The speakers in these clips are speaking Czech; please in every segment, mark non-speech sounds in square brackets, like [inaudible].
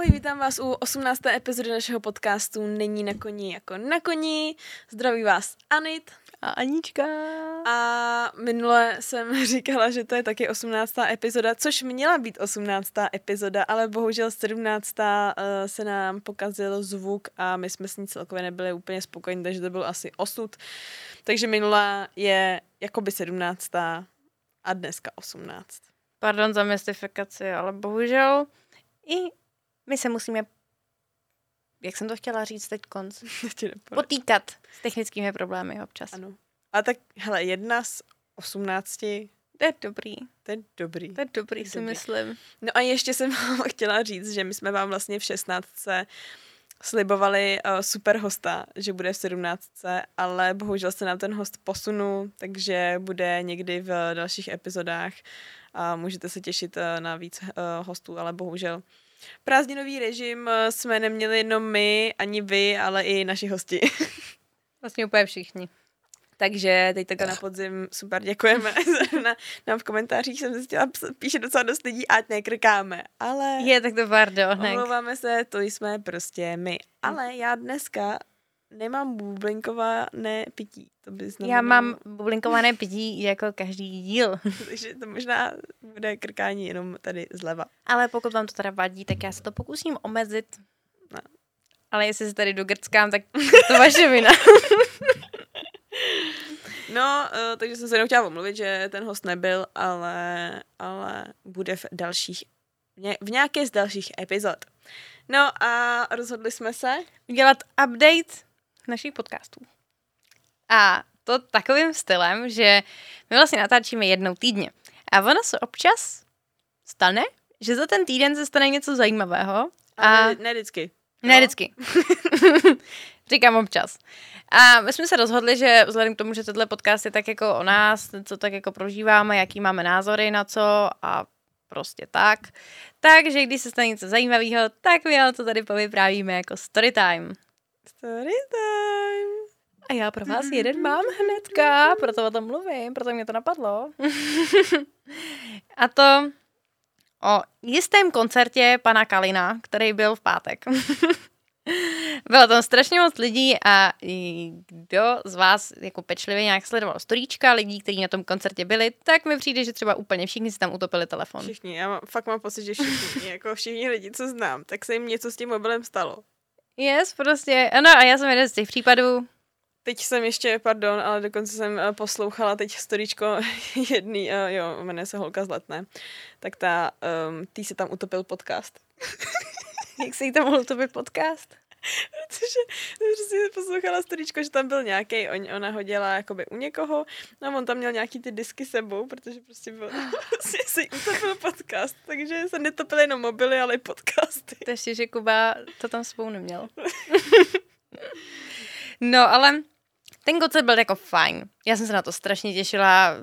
Ahoj, vítám vás u 18. epizody našeho podcastu Není na koni jako na koni. Zdraví vás Anit. A Anička. A minule jsem [laughs] říkala, že to je taky 18. epizoda, což měla být 18. epizoda, ale bohužel 17. eh, se nám pokazil zvuk a my jsme s ní celkově nebyli úplně spokojení, takže to byl asi osud. Takže minulá je jakoby 17. a dneska 18. Pardon za mystifikaci, ale bohužel i my se musíme, jak jsem to chtěla říct teď konc, [laughs] potýkat s technickými problémy občas. Ano. A tak, hele, jedna z 18, To je dobrý, to je dobrý. to je dobrý, si dobrý. myslím. No a ještě jsem [laughs] vám chtěla říct, že my jsme vám vlastně v 16. slibovali uh, super hosta, že bude v 17. ale bohužel se nám ten host posunul, takže bude někdy v dalších epizodách a můžete se těšit uh, na víc uh, hostů, ale bohužel prázdninový režim uh, jsme neměli jenom my, ani vy, ale i naši hosti. [laughs] Vlastně úplně všichni. Takže teď takhle na podzim super děkujeme. [laughs] na, nám v komentářích jsem zjistila, píše docela dost lidí, ať nekrkáme, ale Je, tak to pardon. Omlouváme se, to jsme prostě my. Ale já dneska nemám bublinkované pití. To by znamenalo, Já mám bublinkované pití jako každý díl. [laughs] Takže to možná bude krkání jenom tady zleva. Ale pokud vám to teda vadí, tak já se to pokusím omezit. No. Ale jestli se tady dogrckám, tak [laughs] to vaše vina. [laughs] No, uh, takže jsem se jenom chtěla omluvit, že ten host nebyl, ale, ale bude v dalších, v nějaké z dalších epizod. No a rozhodli jsme se, udělat update našich podcastů. A to takovým stylem, že my vlastně natáčíme jednou týdně. A ono se občas stane, že za ten týden se stane něco zajímavého. ale A ne, ne vždycky. ne [laughs] vždycky. Říkám občas. A my jsme se rozhodli, že vzhledem k tomu, že tenhle podcast je tak jako o nás, co tak jako prožíváme, jaký máme názory na co a prostě tak. Takže když se stane něco zajímavého, tak my to tady povyprávíme jako story time. Story time. A já pro vás jeden mám hnedka, proto o tom mluvím, proto mě to napadlo. [laughs] A to o jistém koncertě pana Kalina, který byl v pátek. [laughs] Bylo tam strašně moc lidí a i kdo z vás jako pečlivě nějak sledoval storíčka lidí, kteří na tom koncertě byli, tak mi přijde, že třeba úplně všichni si tam utopili telefon. Všichni, já mám, fakt mám pocit, že všichni, jako všichni lidi, co znám, tak se jim něco s tím mobilem stalo. Yes, prostě, ano, a já jsem jeden z těch případů, Teď jsem ještě, pardon, ale dokonce jsem eh, poslouchala teď storíčko [laughs] jedný, uh, jo, jmenuje se Holka z Letné, tak ta, um, tý se tam utopil podcast. [laughs] jak se jí tam mohl utopit podcast? Protože si poslouchala storíčko, že tam byl nějaký, on, ona hodila jakoby u někoho, no a on tam měl nějaký ty disky sebou, protože prostě byl, [gasps] prostě si utopil podcast, takže se netopily jenom mobily, ale i podcasty. To ještě, že Kuba to tam spolu neměl. [laughs] no, ale ten koncert byl jako fajn. Já jsem se na to strašně těšila.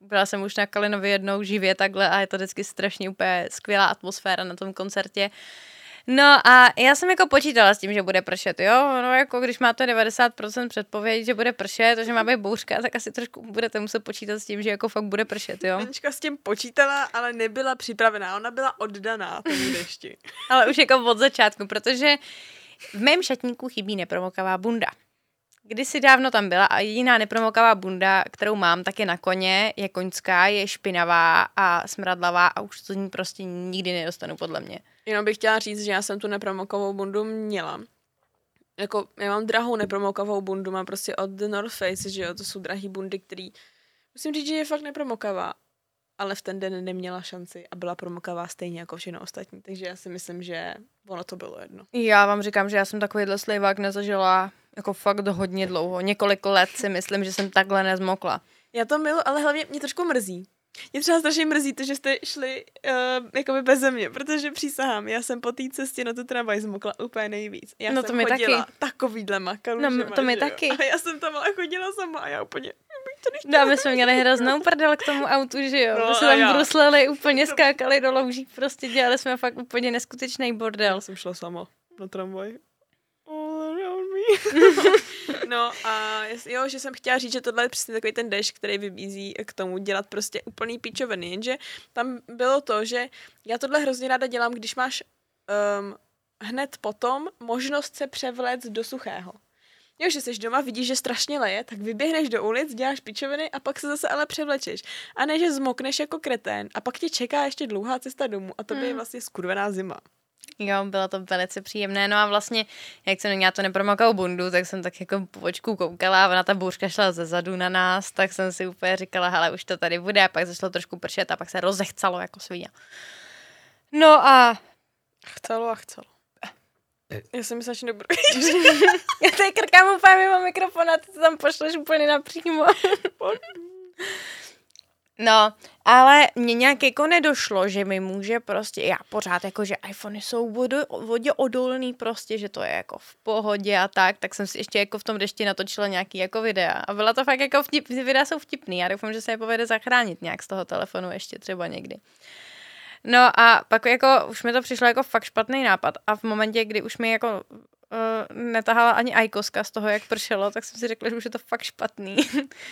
Byla jsem už na Kalinovi jednou živě takhle a je to vždycky strašně úplně skvělá atmosféra na tom koncertě. No a já jsem jako počítala s tím, že bude pršet, jo, no jako když máte 90% předpověď, že bude pršet, že má být bouřka, tak asi trošku budete muset počítat s tím, že jako fakt bude pršet, jo. Anička s tím počítala, ale nebyla připravená, ona byla oddaná tomu dešti. [laughs] Ale už jako od začátku, protože v mém šatníku chybí nepromokavá bunda. Kdysi dávno tam byla a jediná nepromokavá bunda, kterou mám, tak je na koně, je koňská, je špinavá a smradlavá a už to z ní prostě nikdy nedostanu podle mě. Jenom bych chtěla říct, že já jsem tu nepromokovou bundu měla. Jako, já mám drahou nepromokovou bundu, mám prostě od The North Face, že jo, to jsou drahý bundy, který, musím říct, že je fakt nepromokavá. Ale v ten den neměla šanci a byla promokavá stejně jako všechno ostatní, takže já si myslím, že ono to bylo jedno. Já vám říkám, že já jsem takovýhle slivák nezažila jako fakt hodně dlouho. Několik let si myslím, že jsem takhle nezmokla. Já to milu, ale hlavně mě trošku mrzí. Mě třeba strašně mrzí to, že jste šli uh, jakoby bez mě, protože přísahám, já jsem po té cestě na tu tramvaj zmokla úplně nejvíc. Já No jsem to my chodila taky. takovýhlema No, kalužema, to jo. taky. A já jsem tam ale chodila sama a já úplně, to. No my jsme měli hroznou prdel k tomu autu, že jo. No No, my jsme tam já. brusleli, úplně skákali do louží, prostě dělali jsme fakt úplně neskutečný bordel. Já jsem šla sama na tramvaj. [laughs] No a jo, že jsem chtěla říct, že tohle je přesně takový ten deš, který vybízí k tomu dělat prostě úplný píčoviny, jenže tam bylo to, že já tohle hrozně ráda dělám, když máš um, hned potom možnost se převléct do suchého. Jo, že jsi doma, vidíš, že strašně leje, tak vyběhneš do ulic, děláš pičoviny a pak se zase ale převlečeš. A ne, že zmokneš jako kretén a pak tě čeká ještě dlouhá cesta domů a to by je Hmm. vlastně skurvená zima. Jo, bylo to velice příjemné. No a vlastně, jak jsem měla to nepromokou bundu, tak jsem tak jako po očku koukala a ona ta bouřka šla ze zadu na nás, tak jsem si úplně říkala, hele, už to tady bude a pak začalo trošku pršet a pak se rozechcalo jako svině. No a Chcelo a chcelo. Já jsem myslela, že nebudu. [laughs] já tady krkám úplně mimo mikrofon a ty to tam pošleš úplně napřímo. No, ale mně nějak jako nedošlo, že mi může prostě, já pořád jako, že iPhony jsou vodo, vodě odolný prostě, že to je jako v pohodě a tak, tak jsem si ještě jako v tom dešti natočila nějaký jako videa a byla to fakt jako vtip, videa jsou vtipný, já doufám, že se je povede zachránit nějak z toho telefonu ještě třeba někdy. No a pak jako už mi to přišlo jako fakt špatný nápad a v momentě, kdy už mi jako uh, netahala ani ajkoska z toho, jak pršelo, tak jsem si řekla, že už je to fakt špatný.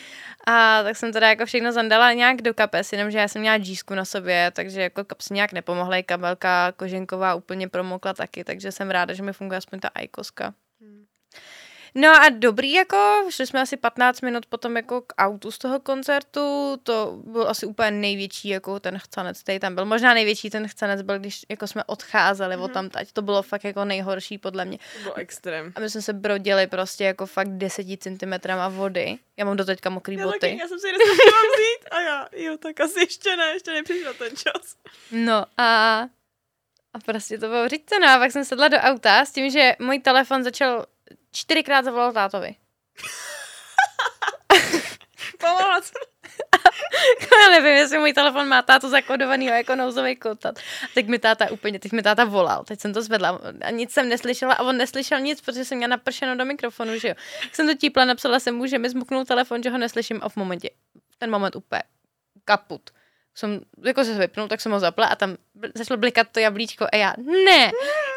[laughs] a tak jsem teda jako všechno zandala nějak do kapes, jenomže já jsem měla džísku na sobě, takže jako kapsy nějak nepomohly, kabelka koženková úplně promokla taky, takže jsem ráda, že mi funguje aspoň ta ajkoska. Hmm. No a dobrý, jako šli jsme asi 15 minut potom jako k autu z toho koncertu, to byl asi úplně největší jako ten chcanec, který tam byl. Možná největší ten chcanec byl, když jako jsme odcházeli mm-hmm. od tam tať. To bylo fakt jako nejhorší podle mě. To bylo extrém. A my jsme se brodili prostě jako fakt 10 centimetrama vody. Já mám doteďka mokrý Já, boty. taky, já jsem si dneska chtěla vzít a já, jo, tak asi ještě ne, ještě nepřišel ten čas. No a, a prostě to bylo říct no a pak jsem sedla do auta s tím, že můj telefon začal čtyřikrát zavolal tátovi. [laughs] Jsem. [laughs] Já nevím, jestli můj telefon má tátu zakodovaný jako nouzový kód. Teď mi táta úplně, teď mi táta volal, teď jsem to zvedla a nic jsem neslyšela a on neslyšel nic, protože jsem měla napršeno do mikrofonu, že jo. Tak jsem to típla, napsala jsem mu, že mi zmuknul telefon, že ho neslyším a v momentě, ten moment úplně kaput. Jsem, jako se vypnul, tak jsem ho zapla a tam začalo blikat to jablíčko a já, ne,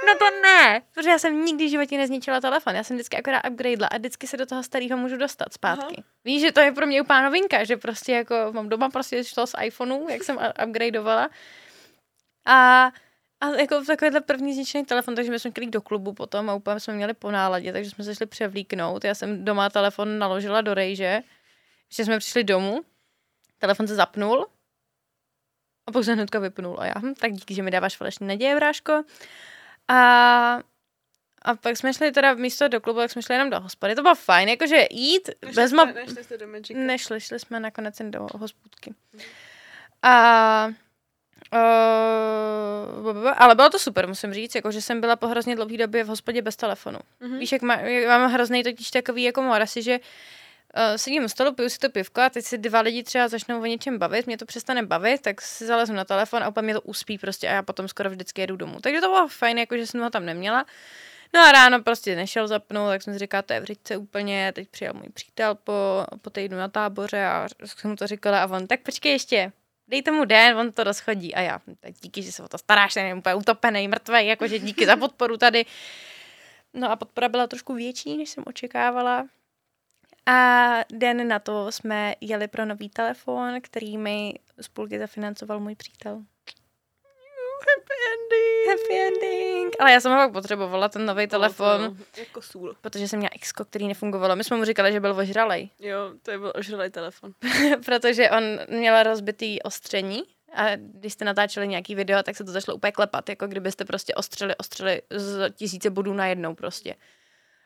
no to ne, protože já jsem nikdy v životě nezničila telefon, já jsem vždycky akorát upgradela a vždycky se do toho starého můžu dostat zpátky. Aha. Víš, že to je pro mě úplná novinka, že prostě jako mám doma prostě šlo z iPhoneu, jak jsem upgradeovala a a jako takovýhle první zničený telefon, takže my jsme šli do klubu potom a úplně jsme měli po náladě, takže jsme se šli převlíknout. Já jsem doma telefon naložila do rejže, že jsme přišli domů, telefon se zapnul a pak se hnedka vypnul. A já, hm, tak díky, že mi dáváš falešné naděje, bráško. A, a pak jsme šli teda místo do klubu, tak jsme šli jenom do hospody. To bylo fajn, jakože jít bez ma... Nešli jste do Magica. Nešli, šli jsme nakonec jen do hospůdky. A Uh, ale bylo to super, musím říct, jako, že jsem byla po hrozně dlouhé době v hospodě bez telefonu. Mhm. Víš, jak, má, jak mám hrozný totiž takový jako morasy, že uh, sedím u stolu, piju si to pivko a teď si dva lidi třeba začnou o něčem bavit, mě to přestane bavit, tak si zalezu na telefon a úplně mě to uspí prostě a já potom skoro vždycky jedu domů. Takže to bylo fajn, jako že jsem ho tam neměla. No a ráno prostě nešel zapnout, tak jsem si říkala, to je v řičce úplně, teď přijel můj přítel po, po týdnu na táboře a jsem mu to říkala a on, tak počkej ještě, dej tomu den, on to rozchodí. A já, "Hm, tak díky, že se o to staráš, ten úplně utopený, mrtvý, jakože díky za podporu tady. No a podpora byla trošku větší, než jsem očekávala. A den na to jsme jeli pro nový telefon, který mi z půlky zafinancoval můj přítel. Happy ending. Happy ending! Ale já jsem ho pak potřebovala, ten nový telefon, to Jako sůl. protože jsem měla X, který nefungovalo. My jsme mu říkali, že byl ožralej, Jo, to je byl ožralý telefon. [laughs] protože on měl rozbitý ostření a když jste natáčeli nějaký video, tak se to začalo úplně klepat, jako kdybyste prostě ostřeli, ostřeli z tisíce bodů najednou prostě.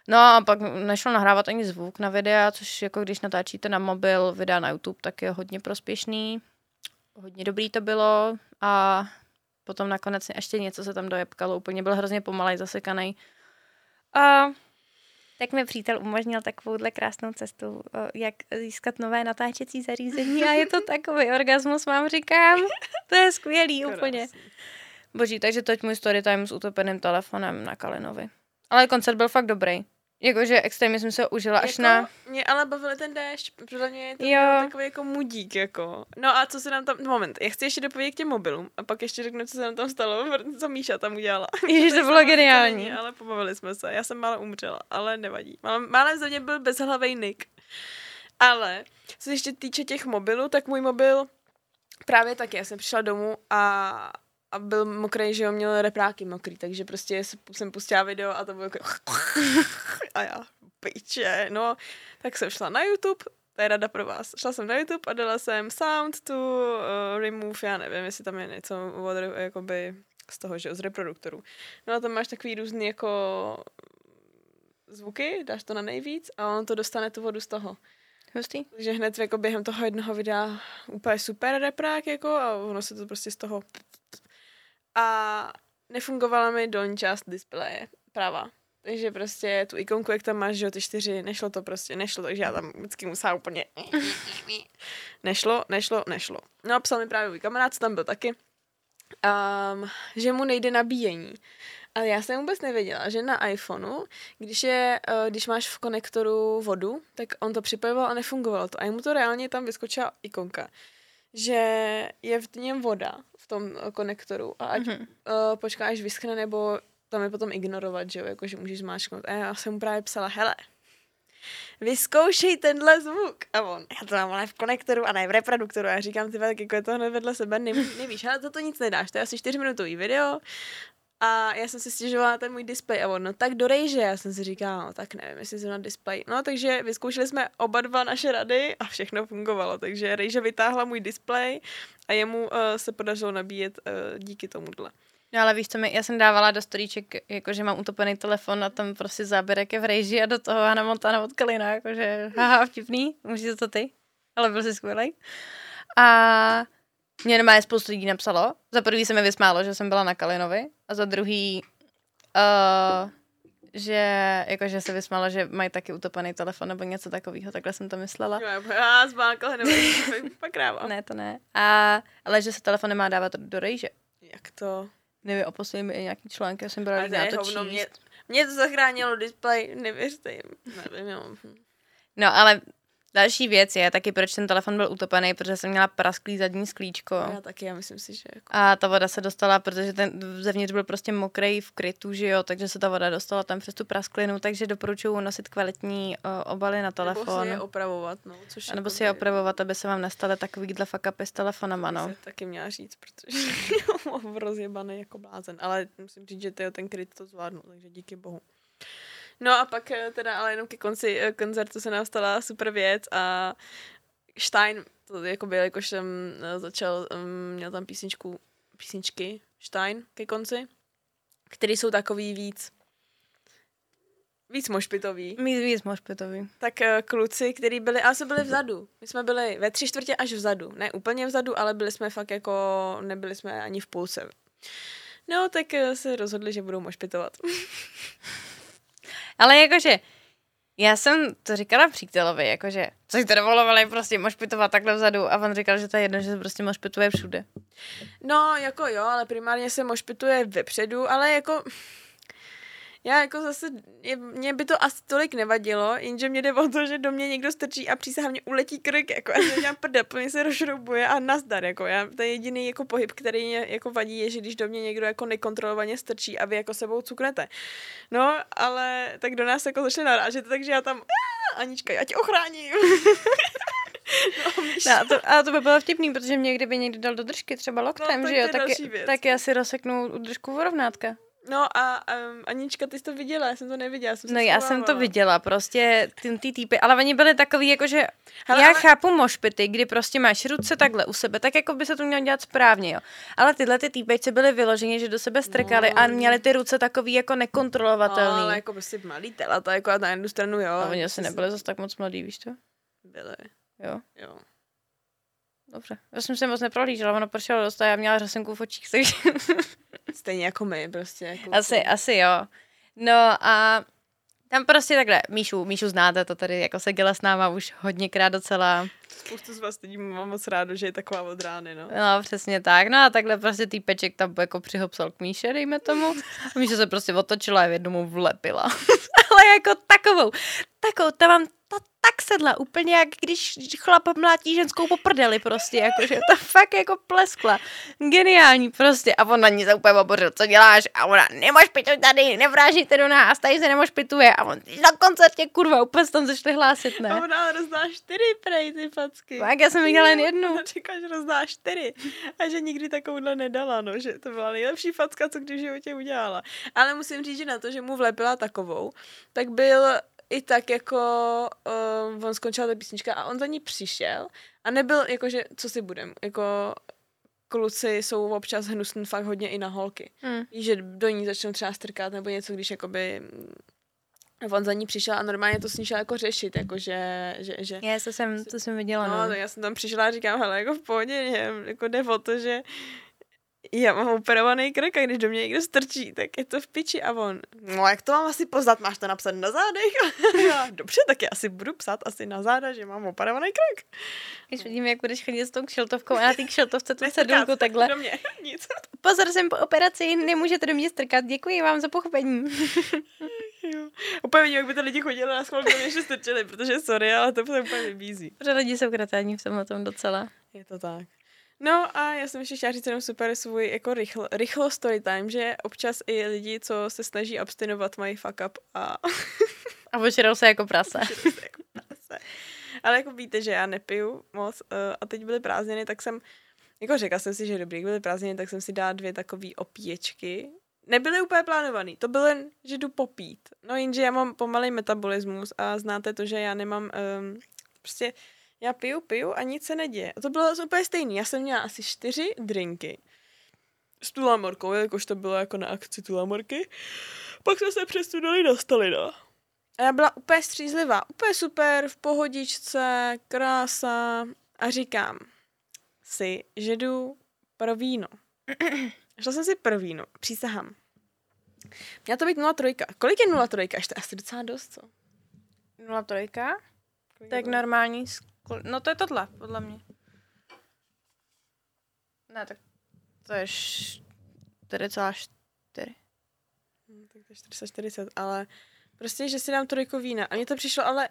No a pak nešlo nahrávat ani zvuk na videa, což jako když natáčíte na mobil videa na YouTube, tak je hodně prospěšný. Hodně dobrý to bylo a potom nakonec ještě něco se tam dojebkalo, úplně byl hrozně pomalej, zasekaný. A tak mi přítel umožnil takovouhle krásnou cestu, jak získat nové natáčecí zařízení a je to takový orgasmus, vám říkám. To je skvělý úplně. Boží, takže toť můj story time s utopeným telefonem na Kalinovi. Ale koncert byl fakt dobrý. Jakože extrémně jsem se užila až jako, na... Mě ale bavil ten déšť, podle mě je to Jo. takový jako mudík, jako. No a co se nám tam, moment, já chci ještě dopovědět k těm mobilům a pak ještě řeknu, co se nám tam stalo, co Míša tam udělala. [laughs] Ježiš, to bylo geniální. není, Ale pobavili jsme se, já jsem málo umřela, ale nevadí. Málem, málem ze mě byl bezhlavej Nick. Ale, co se ještě týče těch mobilů, tak můj mobil právě taky, já jsem přišla domů a a byl mokrý, že jo, měl repráky mokrý, takže prostě jsem pustila video a to bylo jako [laughs] a já, piče, no, tak jsem šla na YouTube, to je rada pro vás. Šla jsem na YouTube a dala jsem sound to uh, remove, já nevím, jestli tam je něco od, jakoby, z toho, že z reproduktorů. No a tam máš takový různý jako zvuky, dáš to na nejvíc a on to dostane tu vodu z toho. Hustý. Takže hned jako během toho jednoho videa úplně super reprák jako a ono se to prostě z toho a nefungovala mi dolní část displeje, pravá. Takže prostě tu ikonku, jak tam máš, že ty čtyři, nešlo to prostě, nešlo, takže já tam vždycky musela úplně [laughs] nešlo, nešlo, nešlo. No a psal mi právě můj kamarád, co tam byl taky, um, že mu nejde nabíjení. Ale já jsem vůbec nevěděla, že na iPhoneu, když, je, uh, když máš v konektoru vodu, tak on to připojoval a nefungovalo to. A mu to reálně tam vyskočila ikonka, že je v něm voda tom uh, konektoru a ať mm-hmm. uh, počkáš, vyschne nebo tam je potom ignorovat, že jo, jakože můžeš zmáčknout. A já jsem mu právě psala, hele, vyzkoušej tenhle zvuk. A on, já to mám ale v konektoru a ne v reproduktoru. A já říkám, ty tak jako je to hned vedle sebe, neví, nevíš, ale to to nic nedáš, to je asi čtyřminutový video. A já jsem si stěžovala ten můj displej a on, no tak do rejže. Já jsem si říkala, no tak nevím, jestli jsem na displej. No takže vyzkoušeli jsme oba dva naše rady a všechno fungovalo. Takže rejže vytáhla můj displej a jemu uh, se podařilo nabíjet uh, díky tomuhle. No ale víš co, mi, já jsem dávala do storíček, jakože mám utopený telefon a tam prostě záběrek je v rejži a do toho Hannah Montana od Kalina, jakože [laughs] haha, vtipný, můžeš to ty, ale byl jsi skvělý. A mě nemá spoustu lidí napsalo. Za prvý se mi vysmálo, že jsem byla na Kalinovi a za druhý, uh, že jakože se vysmálo, že mají taky utopený telefon nebo něco takového, takhle jsem to myslela. Já zmákla, nebo pak Ne, to ne. A, ale že se telefon nemá dávat do rejže. Jak to? Nevím, a mi i nějaký články, já jsem byla na to číst. Mě, mě to zachránilo display, nevěřte jim. Nevím, jo. No, ale Další věc je taky, proč ten telefon byl utopený, protože jsem měla prasklý zadní sklíčko. Já taky, já myslím si, že jako... A ta voda se dostala, protože ten zevnitř byl prostě mokrý v krytu, že jo, takže se ta voda dostala tam přes tu prasklinu, takže doporučuji nosit kvalitní uh, obaly na telefon. Nebo si je opravovat, no. Což a nebo jako si je opravovat, aby se vám nestaly takovýhle fakapy s telefonama, no. taky měla říct, protože [laughs] mám rozjebaný jako blázen, ale musím říct, že ten kryt to zvládnu, takže díky bohu. No a pak eh, teda ale jenom ke konci eh, koncertu se nám stala super věc a Stein, to jako byl, jakož jsem eh, začal, mm, měl tam písničku, písničky Stein ke konci, který jsou takový víc víc mošpitový. Víc, víc mošpitový. Tak uh, kluci, kteří byli, ale jsme byli vzadu. My jsme byli ve tři čtvrtě až vzadu. Ne úplně vzadu, ale byli jsme fakt jako, nebyli jsme ani v půlce. No, tak uh, se rozhodli, že budou mošpitovat. [laughs] Ale jakože, já jsem to říkala přítelovi, jakože, co to dovolovali, prostě mošpitovat takhle vzadu a on říkal, že to je jedno, že se prostě mošpituje všude. No, jako jo, ale primárně se mošpituje vepředu, ale jako já jako zase, je, mě by to asi tolik nevadilo, jenže mě jde o to, že do mě někdo strčí a přísahá mě uletí krk, jako já dělám prda, plně se rozšroubuje a nazdar, jako já, to je jediný jako pohyb, který mě jako vadí, je, že když do mě někdo jako nekontrolovaně strčí a vy jako sebou cuknete. No, ale tak do nás jako začne narážet, takže já tam, Anička, já tě ochráním. [laughs] No, no, a, to, a to by bylo vtipný, protože mě kdyby někdy dal do držky třeba loktem, no, že jo, tak, tak já si rozseknu držku vorovnátka. No a um, Anička, ty jsi to viděla, já jsem to neviděla. Jsem no já jsem to viděla, prostě ty, ty týpy, ale oni byli takový, jakože Hele, já ale... chápu mošpity, kdy prostě máš ruce takhle u sebe, tak jako by se to mělo dělat správně, jo. Ale tyhle ty týpečci byly vyloženě, že do sebe strkali no, a měli ty ruce takový jako nekontrolovatelný. No, ale jako prostě malý tela, to jako na jednu stranu, jo. A oni asi nebyli zase tak moc mladý, víš to? Byli. Jo? Jo. Dobře. Já jsem se moc neprohlížela, ono pršelo dost a já měla řasenku v očích, takže... Stejně jako my, prostě. Jako asi, to... asi jo. No a tam prostě takhle, Míšu, Míšu znáte, to tady jako se gela s náma už hodněkrát docela. Spoustu z vás lidí mám moc rádo, že je taková od rány, no. No, přesně tak. No a takhle prostě týpeček tam jako přihopsal k Míše, dejme tomu. A Míša se prostě otočila a v jednomu vlepila. [laughs] Ale jako takovou, takovou, tam mám ta tak sedla, úplně jak když chlap mlátí ženskou po prdeli prostě, jakože to fakt jako pleskla. Geniální prostě. A on na ní se úplně obořil, co děláš? A ona, nemáš pitu tady, nevrážíte do nás, tady se nemáš pituje. A on, na koncertě, kurva, úplně se tam začali hlásit, ne? A ona ale rozdá čtyři prej, ty facky. Tak já jsem viděla jen jednu. Ona říká, že rozdá čtyři. A že nikdy takovouhle nedala, no, že to byla nejlepší facka, co kdy v životě udělala. Ale musím říct, že na to, že mu vlepila takovou, tak byl i tak jako uh, on skončila ta písnička a on za ní přišel a nebyl jako, že co si budem, jako kluci jsou občas hnusný fakt hodně i na holky. Hmm. Že do ní začnou třeba strkat nebo něco, když jakoby on za ní přišel a normálně to s ní šel jako řešit, jako že, že, že Já, to jsem, to jsem viděla, No, no. já jsem tam přišla a říkám, hele, jako v pohodě, jako jde o to, že já mám operovaný krk a když do mě někdo strčí, tak je to v piči a on, no jak to mám asi poznat, máš to napsat na zádech? [laughs] já, dobře, tak já asi budu psát asi na záda, že mám operovaný krk. Když vidím, jak budeš chodit s tou kšeltovkou a na té kšeltovce tu cedulku takhle. Do mě, [laughs] nic. Pozor, jsem po operaci, nemůžete do mě strkat. Děkuji vám za pochopení. [laughs] Jo. Úplně vidím, jak by to lidi chodili na schvál, mě ještě strčili, protože sorry, ale to úplně vybízí. Protože lidi jsou kratání v tom docela. Je to tak. No a já jsem ještě chtěla říct jenom super svůj jako rychl, rychlo story time, že občas i lidi, co se snaží abstinovat, mají fuck up a A ožrou se jako prase. [laughs] jako prase. Ale jako víte, že já nepiju moc uh, a teď byly prázdniny, tak jsem, jako řekla jsem si, že dobrý, byly prázdniny, tak jsem si dala dvě takové opíječky. Nebyly úplně plánovaný, to bylo jen, že jdu popít. No jenže já mám pomalý metabolismus a znáte to, že já nemám, um, prostě já piju, piju a nic se neděje. A to bylo úplně stejný. Já jsem měla asi čtyři drinky s tulamorkou, jakož to bylo jako na akci tulamorky. Pak jsme se přestudali na Stalina. A já byla úplně střízlivá, úplně super, v pohodičce, krása. A říkám si, že jdu pro víno. [clears throat] Šla jsem si pro víno, přísahám. Měla to být 0,3. Kolik je 0,3? Ještě asi docela dost, co? 0,3? Kolik Tak normální. No to je tohle, podle mě. Ne, tak to je 4,4. Hm, tak to je 440, ale prostě, že si dám trojku vína. A mně to přišlo ale,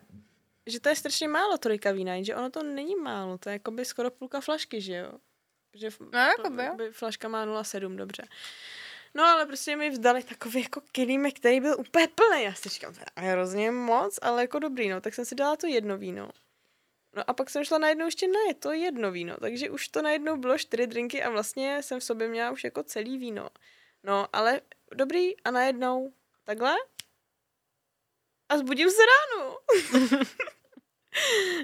že to je strašně málo trojka vína, jenže ono to není málo, to je jako by skoro půlka flašky, že jo? F- No, jakoby, jo. jakoby flaška má 0,7, dobře. No ale prostě mi vzdali takový jako kilímek, který byl úplně plný. Já si říkám, to je hrozně moc, ale jako dobrý, no. Tak jsem si dala to jedno víno. No a pak jsem šla najednou ještě na je to jedno víno, takže už to najednou bylo čtyři drinky a vlastně jsem v sobě měla už jako celý víno. No, ale dobrý a najednou takhle a zbudím se ráno. [laughs]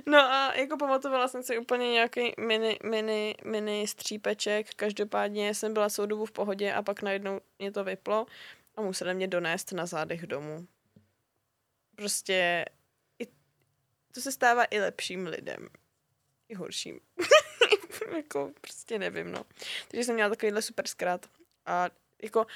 no a jako pamatovala jsem si úplně nějaký mini, mini, mini střípeček, každopádně jsem byla celou dobu v pohodě a pak najednou mě to vyplo a museli mě donést na zádech domů. Prostě to se stává i lepším lidem. I horším. [laughs] jako prostě nevím, no. Takže jsem měla takovýhle super zkrát. A jako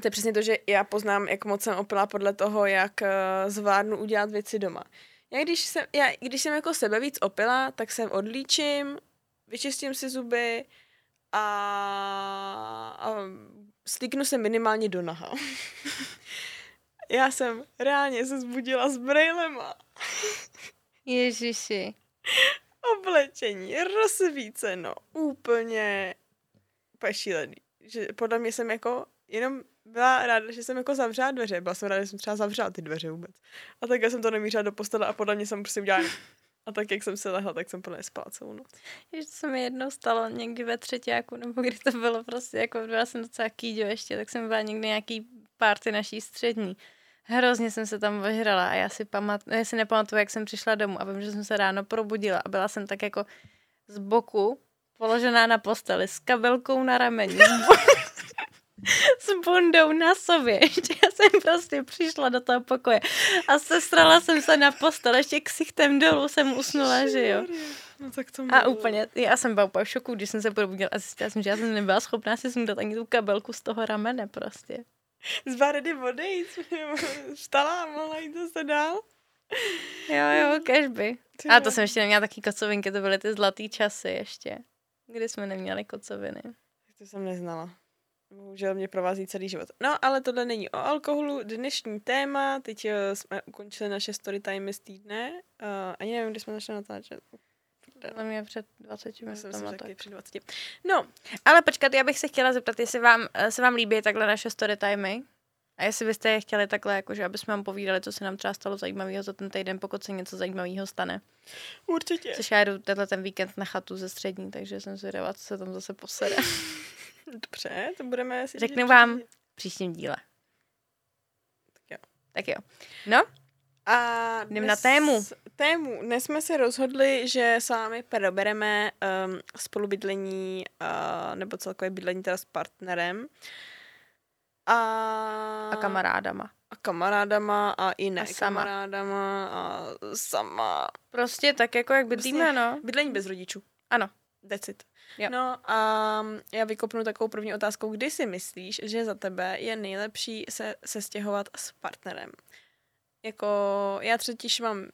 to je přesně to, že já poznám, jak moc jsem opila podle toho, jak uh, zvládnu udělat věci doma. Já když jsem, já, když jsem jako sebe víc opila, tak jsem odlíčím, vyčistím si zuby a, a styknu se minimálně do naha. [laughs] já jsem reálně se zbudila s brejlema. Ježiši. Oblečení, rozsvíceno, úplně, úplně šílený. Že podle mě jsem jako jenom byla ráda, že jsem jako zavřela dveře. Byla jsem ráda, že jsem třeba zavřela ty dveře vůbec. A tak já jsem to nemířila do postele a podle mě jsem prostě udělala. A tak, jak jsem se lehla, tak jsem plně spala celou noc. Ježiš, to se mi jednou stalo někdy ve třetíku, nebo kdy to bylo prostě, jako byla jsem docela kýďo ještě, tak jsem byla někdy nějaký party naší střední. Hrozně jsem se tam ožrala a já si, pamat, já si nepamatuju, jak jsem přišla domů a vím, že jsem se ráno probudila a byla jsem tak jako z boku položená na posteli s kabelkou na rameni, s [laughs] bundou na sobě. [laughs] Ještě já jsem prostě přišla do toho pokoje a sestrala jsem se na postel, ještě ksichtem dolů jsem usnula, že jo. No tak to A úplně, já jsem byla úplně v šoku, když jsem se probudila a zjistila jsem, že já jsem nebyla schopná si sundat ani tu kabelku z toho ramene prostě. Z baredy vody vstala a mohla jít zase dál. Jo, jo, kežby. A to jsem ještě neměla taky kocovinky, to byly ty zlatý časy ještě, kdy jsme neměli kocoviny. To jsem neznala. bohužel mě provází celý život. No, ale tohle není o alkoholu. Dnešní téma, teď eh, jsme ukončili naše story time z týdne. Uh, ani nevím, kdy jsme začali natáčet. Podle mě před 20 Já jsem si minutami. taky před 20. No, Ale počkat, já bych se chtěla zeptat, jestli vám, eh, se vám líbí takhle naše story timey? A jestli byste je chtěli takhle, jakože aby jsme vám povídali, co se nám třeba stalo zajímavého za ten týden, pokud se něco zajímavého stane. určitě. Což já jdu tenhle ten víkend na chatu ze střední, takže jsem zvědavá, co se tam zase posede. [laughs] Dobře, to budeme si Řeknu vám v příštím díle. Tak jo. Tak jo. No, A Jdem na tému. Tému. Dnes jsme se rozhodli, že s vámi probereme um, spolubydlení uh, nebo celkové bydlení teda s partnerem. A, a kamarádama. a kamarádama a i ne A sama. kamarádama a sama. Prostě tak jako jak bydlíme, no. Bydlení bez rodičů. Ano. That's it. Jo. No a já vykopnu takovou první otázkou. Kdy si myslíš, že za tebe je nejlepší se sestěhovat s partnerem? Jako, já třetiž mám,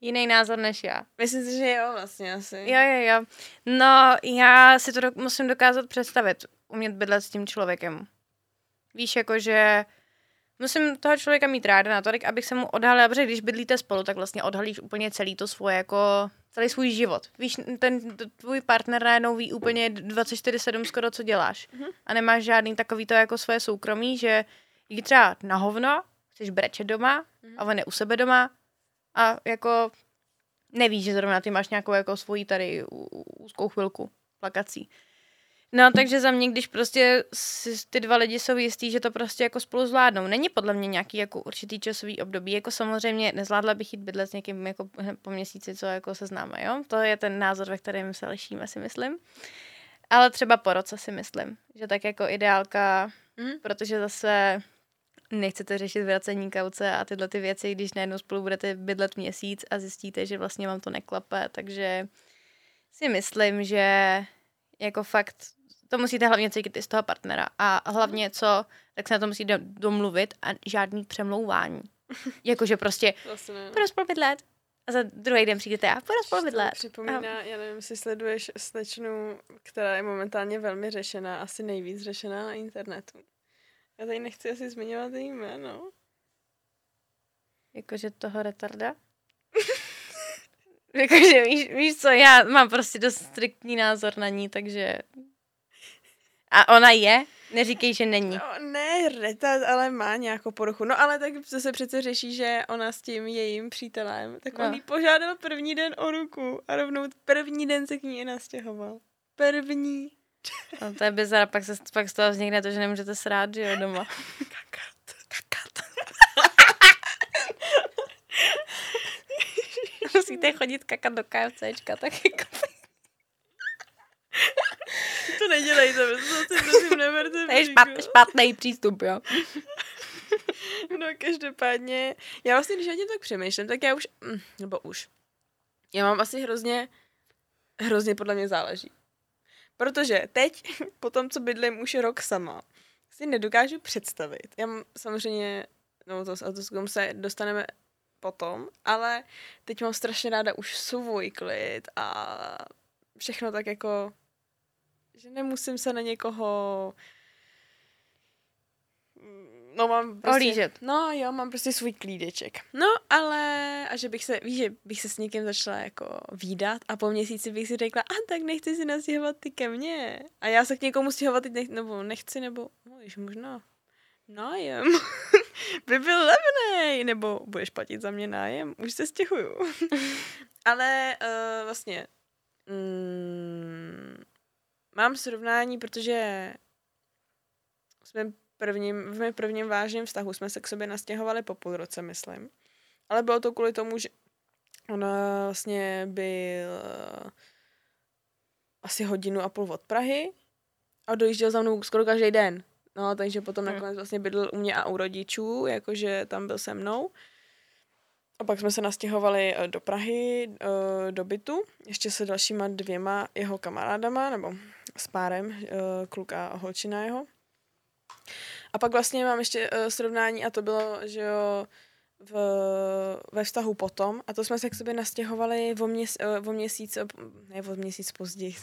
Jiný názor než já. myslím si, že jo, vlastně asi. Jo, jo, jo. No, já si to do, musím dokázat představit, umět bydlet s tím člověkem. Víš, jakože musím toho člověka mít ráda natolik, abych se mu odhalila, protože když bydlíte spolu, tak vlastně odhalíš úplně celý to svoje, jako celý svůj život. Víš, ten tvůj partner najednou ví úplně 24-7 skoro, co děláš. Mhm. A nemáš žádný takový to jako svoje soukromí, že jdi třeba na hovno, chceš brečet doma, a on je u sebe doma a jako nevíš, že zrovna ty máš nějakou jako svoji tady úzkou chvilku plakací. No, takže za mě, když prostě si ty dva lidi jsou jistý, že to prostě jako spolu zvládnou. Není podle mě nějaký jako určitý časový období. Jako samozřejmě nezvládla bych jít bydlet s někým jako po měsíci, co jako se známe, jo? To je ten názor, ve kterém se lišíme, si myslím. Ale třeba po roce si myslím, že tak jako ideálka, Mhm. protože zase nechcete řešit vracení kauce a tyhle ty věci, když najednou spolu budete bydlet měsíc a zjistíte, že vlastně vám to neklape, takže si myslím, že jako fakt to musíte hlavně cítit i z toho partnera a hlavně co, tak se na to musíte domluvit a žádný přemlouvání. [laughs] Jakože prostě Vlastně ne. půjdu spolu bydlet a za druhý den přijdete a půjdu spolu bydlet. připomíná, já nevím, jestli sleduješ slečnu, která je momentálně velmi řešená, asi nejvíc řešená na internetu. Já tady nechci asi zmiňovat její jméno. Jakože toho retarda. [laughs] Jakože víš, víš co, já mám prostě dost striktní názor na ní, takže... A ona je? Neříkej, že není. No, ne retard, ale má nějakou poruchu. No ale tak to se přece řeší, že ona s tím jejím přítelem, tak on No. jí požádal první den o ruku a rovnou první den se k ní i nastěhoval. První. No, to je bizar, pak, se, pak z toho vznikne to, že nemůžete srát, že jo, doma. [laughs] Kakat. Kakat. [laughs] Musíte chodit kakat do KFCčka, tak jako... To nedělejte, to si prosím neberte. To je špat, špatný přístup, jo. [laughs] No každopádně, já vlastně, když o tím tak přemýšlím, tak já už, mm, nebo už, já mám asi hrozně, hrozně podle mě záleží. Protože teď, [laughs] po tom, co bydlím už rok sama, si nedokážu představit. Já mám samozřejmě, no to s autoskom se dostaneme potom, ale teď mám strašně ráda už svůj klid a všechno tak jako, že nemusím se na někoho No mám prostě. No jo, mám prostě svůj klídeček. No ale, a že bych se, víš, že bych se s někým začala jako výdat a po měsíci bych si řekla, a tak nechci si nastěhovat ty ke mně. A já se k někomu stěhovat teď nech, nebo nechci, nebo, no již možná nájem [laughs] by byl levný, nebo budeš platit za mě nájem, už se stěhuju. [laughs] ale uh, vlastně mm, mám srovnání, protože jsme prvním, v mém prvním vážném vztahu jsme se k sobě nastěhovali po půl roce, myslím. Ale bylo to kvůli tomu, že ona vlastně byl eh, asi hodinu a půl od Prahy a dojížděl za mnou skoro každý den. No, takže potom Hmm. nakonec vlastně bydlel u mě a u rodičů, jakože tam byl se mnou. A pak jsme se nastěhovali eh, do Prahy, eh, do bytu, ještě se dalšíma dvěma jeho kamarádama, nebo s párem, kluka a holčina jeho. A pak vlastně mám ještě uh, srovnání a to bylo, že jo, v, ve vztahu potom a to jsme se k sobě nastěhovali o, měs, o měsíc, ne o měsíc později,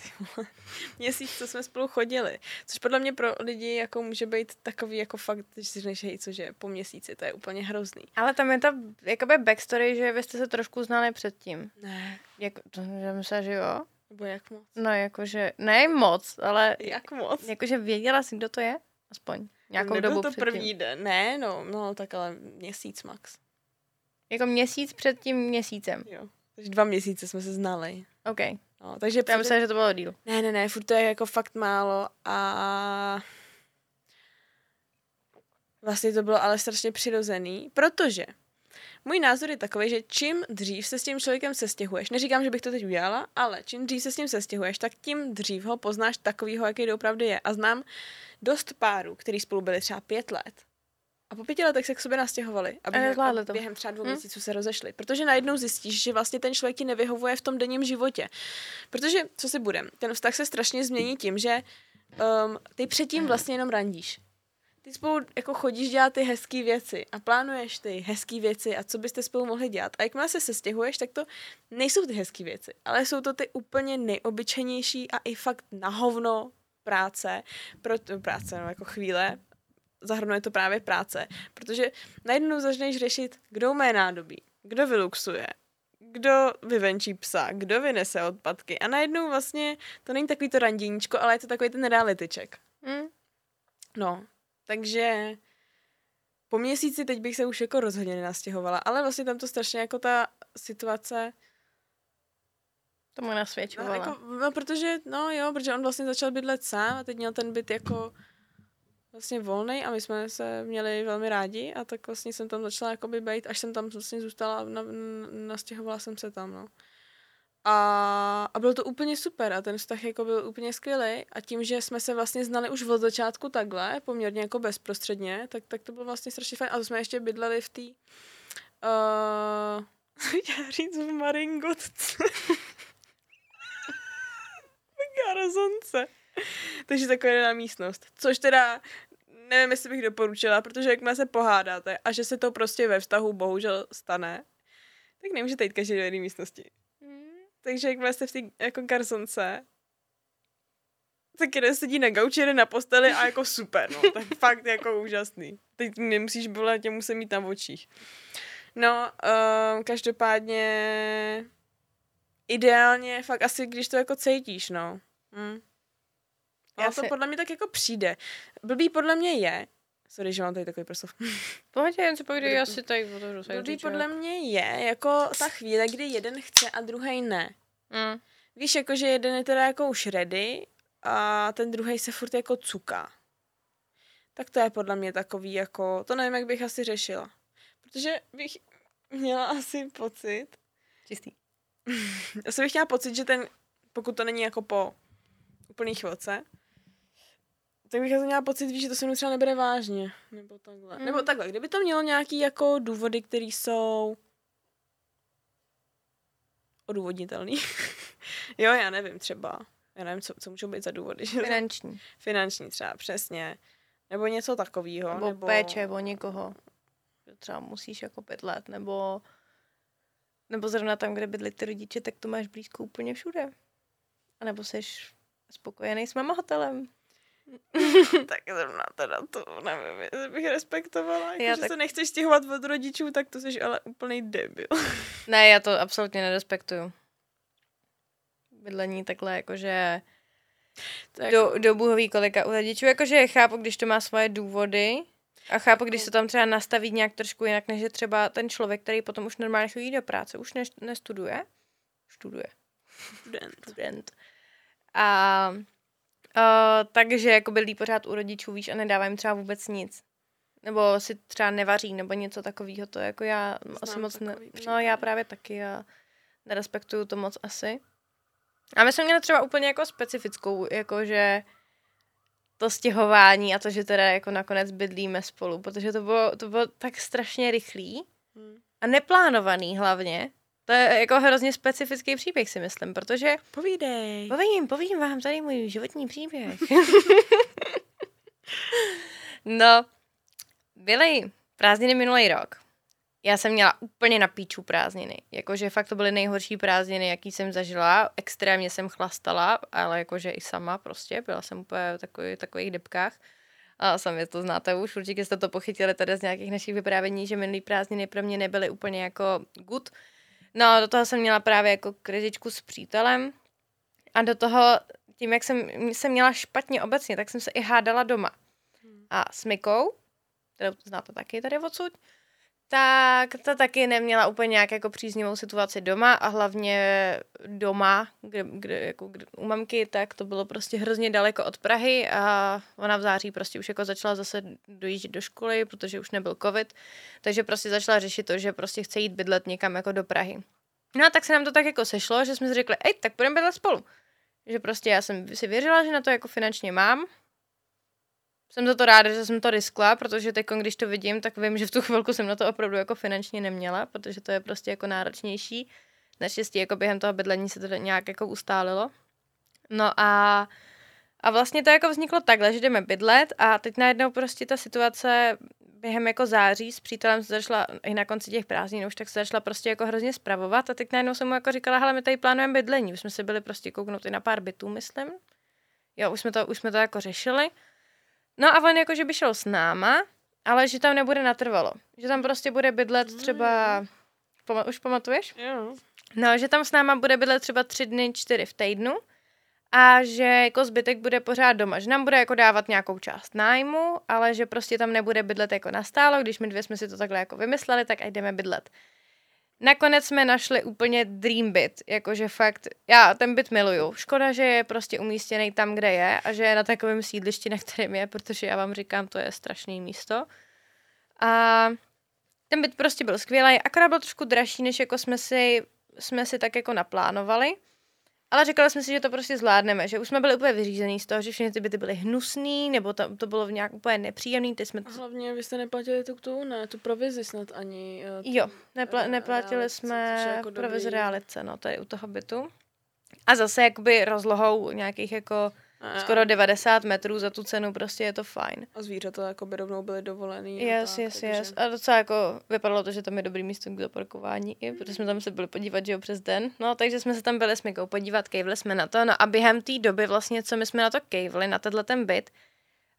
[laughs] měsíc, co jsme spolu chodili. Což podle mě pro lidi jako může být takový jako fakt, že si říkáš, hej, cože po měsíci, to je úplně hrozný. Ale tam je ta jakoby backstory, že vy jste se trošku znali předtím. Ne. Jak, to, že myslím, že jo? Nebo jak moc? No jakože, ne moc, ale Jak moc? jakože věděla si, kdo to je? Aspoň nějakou Nebyl dobu to předtím. první den, ne, no, no, tak ale měsíc max. Jako měsíc před tím měsícem. Jo. Takže dva měsíce jsme se znali. OK. No, takže Já myslím, že to bylo díl. Ne, ne, ne, furt to je jako fakt málo a vlastně to bylo ale strašně přirozený, protože můj názor je takový, že čím dřív se s tím člověkem sestěhuješ, neříkám, že bych to teď udělala, ale čím dřív se s tím sestěhuješ, tak tím dřív ho poznáš takovýho, jaký doopravdy je. A znám dost párů, který spolu byli třeba pět let a po pěti letech se k sobě nastěhovali a během, nezvládli a to. během třeba dvou Hm? měsíců se rozešli. Protože najednou zjistíš, že vlastně ten člověk ti nevyhovuje v tom denním životě. Protože, co si budem, ten vztah se strašně změní tím, že um, ty předtím vlastně jenom randíš. Ty spolu jako chodíš dělat ty hezké věci a plánuješ ty hezké věci a co byste spolu mohli dělat. A jakmile se sestěhuješ, tak to nejsou ty hezké věci, ale jsou to ty úplně nejobyčejnější a i fakt na hovno práce, pro práce, no jako chvíle, zahrnuje to právě práce, protože najednou začneš řešit, kdo má nádobí, kdo vyluxuje, kdo vyvenčí psa, kdo vynese odpadky a najednou vlastně to není takový to randěníčko, ale je to takový ten realityček. Hm? No, takže po měsíci teď bych se už jako rozhodně nenastěhovala, ale vlastně tam to strašně jako ta situace, To mu no, nasvědčovala. jako, no protože, no jo, protože on vlastně začal bydlet sám a teď měl ten byt jako vlastně volný a my jsme se měli velmi rádi a tak vlastně jsem tam začala jakoby být, až jsem tam vlastně zůstala a na, na, nastěhovala jsem se tam, no. A, a bylo to úplně super a ten vztah jako byl úplně skvělý a tím, že jsme se vlastně znali už od začátku takhle, poměrně jako bezprostředně, tak, tak to bylo vlastně strašně fajn. A to jsme ještě bydleli v té uh, já říct v Maringotce. [laughs] garazonce. Takže taková jedna místnost. Což teda nevím, jestli bych doporučila, protože jakmile se pohádáte a že se to prostě ve vztahu bohužel stane, tak nemůžete jít každý do jedné místnosti. Takže jakmile jste v té jako garzonce, tak jeden sedí na gauči, jeden na posteli a jako super, no. Tak [laughs] fakt jako úžasný. Teď nemusíš bolet, tě musím mít na očích. No, um, každopádně ideálně fakt asi, když to jako cítíš, no. Hm. Já to si- podle mě tak jako přijde. Blbý podle mě je, sorry, že mám tady takový proslov. [laughs] Pohodě, jen si povídej, já si tady otevřu Blbý podle mě je jako ta chvíle, kdy jeden chce a druhý ne. Mm. Víš, jako že jeden je teda jako už ready a ten druhý se furt jako cuká. Tak to je podle mě takový jako, to nevím, jak bych asi řešila. Protože bych měla asi pocit, Čistý. [laughs] asi bych měla pocit, že ten, pokud to není jako po úplný chvilce, tak bych asi měla pocit, víš, že to se mnou třeba nebere vážně. Nebo takhle. Mm. Nebo takhle, kdyby to mělo nějaký jako důvody, které jsou odůvodnitelný. [laughs] jo, já nevím, třeba. Já nevím, co, co můžou být za důvody. že? Finanční. Finanční třeba, přesně. Nebo něco takového. Nebo, nebo péče o někoho. Že třeba musíš jako bydlet, nebo nebo zrovna tam, kde bydli ty rodiče, tak to máš blízko úplně všude. A nebo jsi spokojený s mama hotelem. [laughs] tak zrovna teda to nevím, jestli bych respektovala. Jako, Já že tak- se nechceš stěhovat od rodičů, tak to jsi ale úplný debil. [laughs] Ne, já to absolutně nerespektuju. Bydlení takhle, jakože je do, do bůhový kolika u rodičů. Jakože chápu, když to má svoje důvody a chápu, když se tam třeba nastaví nějak trošku jinak, než je třeba ten člověk, který potom už normálně chodí do práce, už ne, nestuduje. Studuje. student. Student. A uh, takže jako bydlí pořád u rodičů, víš, a nedává jim třeba vůbec nic. Nebo si třeba nevaří, nebo něco takového. To jako já asi Znám moc ne... No já právě taky a nerespektuju to moc asi. A my jsme měli třeba úplně jako specifickou, jakože to stěhování a to, že teda jako nakonec bydlíme spolu, protože to bylo, to bylo tak strašně rychlý Hm. a neplánovaný hlavně. To je jako hrozně specifický příběh, si myslím, protože Povídej. povím, povím vám tady můj životní příběh. [laughs] no, byly prázdniny minulý rok já jsem měla úplně na píču prázdniny. Jakože fakt to byly nejhorší prázdniny, jaký jsem zažila. Extrémně jsem chlastala, ale jakože i sama prostě. Byla jsem úplně v takových, takových depkách. A sami to znáte už, určitě jste to pochytili tady z nějakých našich vyprávění, že minulý prázdniny pro mě nebyly úplně jako good. No, do toho jsem měla právě jako krizičku s přítelem a do toho, tím, jak jsem, jsem měla špatně obecně, tak jsem se i hádala doma. A s Mikou, kterou znáte taky tady odsud, tak ta taky neměla úplně nějak jako příznivou situaci doma a hlavně doma, kde, kde, jako, kde, u mamky, tak to bylo prostě hrozně daleko od Prahy a ona v září prostě už jako začala zase dojíždět do školy, protože už nebyl covid, takže prostě začala řešit to, že prostě chce jít bydlet někam jako do Prahy. No a tak se nám to tak jako sešlo, že jsme si řekli, ej, tak půjdeme bydlet spolu. Že prostě já jsem si věřila, že na to jako finančně mám, jsem za to ráda, že jsem to riskla, protože teď, když to vidím, tak vím, že v tu chvilku jsem na to opravdu jako finančně neměla, protože to je prostě jako náročnější. Naštěstí jako během toho bydlení se to nějak jako ustálilo. No a, a vlastně to jako vzniklo takhle, že jdeme bydlet a teď najednou prostě ta situace během jako září s přítelem se začala, i na konci těch prázdnin už tak se začala prostě jako hrozně spravovat a teď najednou jsem mu jako říkala, hele, my tady plánujeme bydlení, už jsme se byli prostě kouknout i na pár bytů, myslím. Jo, už jsme to, už jsme to jako řešili. No a on jako, že by šel s náma, ale že tam nebude natrvalo. Že tam prostě bude bydlet třeba... Pama- už pamatuješ? Jo. No, že tam s náma bude bydlet třeba tři dny, čtyři v týdnu a že jako zbytek bude pořád doma. Že nám bude jako dávat nějakou část nájmu, ale že prostě tam nebude bydlet jako nastálo. Když my dvě jsme si to takhle jako vymysleli, tak jdeme bydlet. Nakonec jsme našli úplně dream byt, jakože fakt, já ten byt miluju. Škoda, že je prostě umístěný tam, kde je a že je na takovém sídlišti, na kterém je, protože já vám říkám, to je strašné místo. A ten byt prostě byl skvělý, akorát byl trošku dražší, než jako jsme si, jsme si tak jako naplánovali. Ale říkali jsme si, že to prostě zvládneme, že už jsme byli úplně vyřízený z toho, že všechny ty byty byly hnusný, nebo to, to bylo v nějak úplně nepříjemný. Ty jsme... A hlavně vy jste neplatili tu, tu, ne, tu provizi snad ani. Tu, jo, nepla, neplatili realice, jsme jako provizi realice, no, tady u toho bytu. A zase jakoby rozlohou nějakých jako a, skoro 90 metrů za tu cenu, prostě je to fajn. A zvířata jako by rovnou byly dovolený. Yes, tak, yes, takže... yes. A docela jako vypadalo to, že tam je dobrý místo k zaparkování, i, protože jsme tam se byli podívat, že jo, přes den. No, takže jsme se tam byli s Mikou podívat, kejvli jsme na to. No a během té doby vlastně, co my jsme na to kejvli, na tenhle ten byt,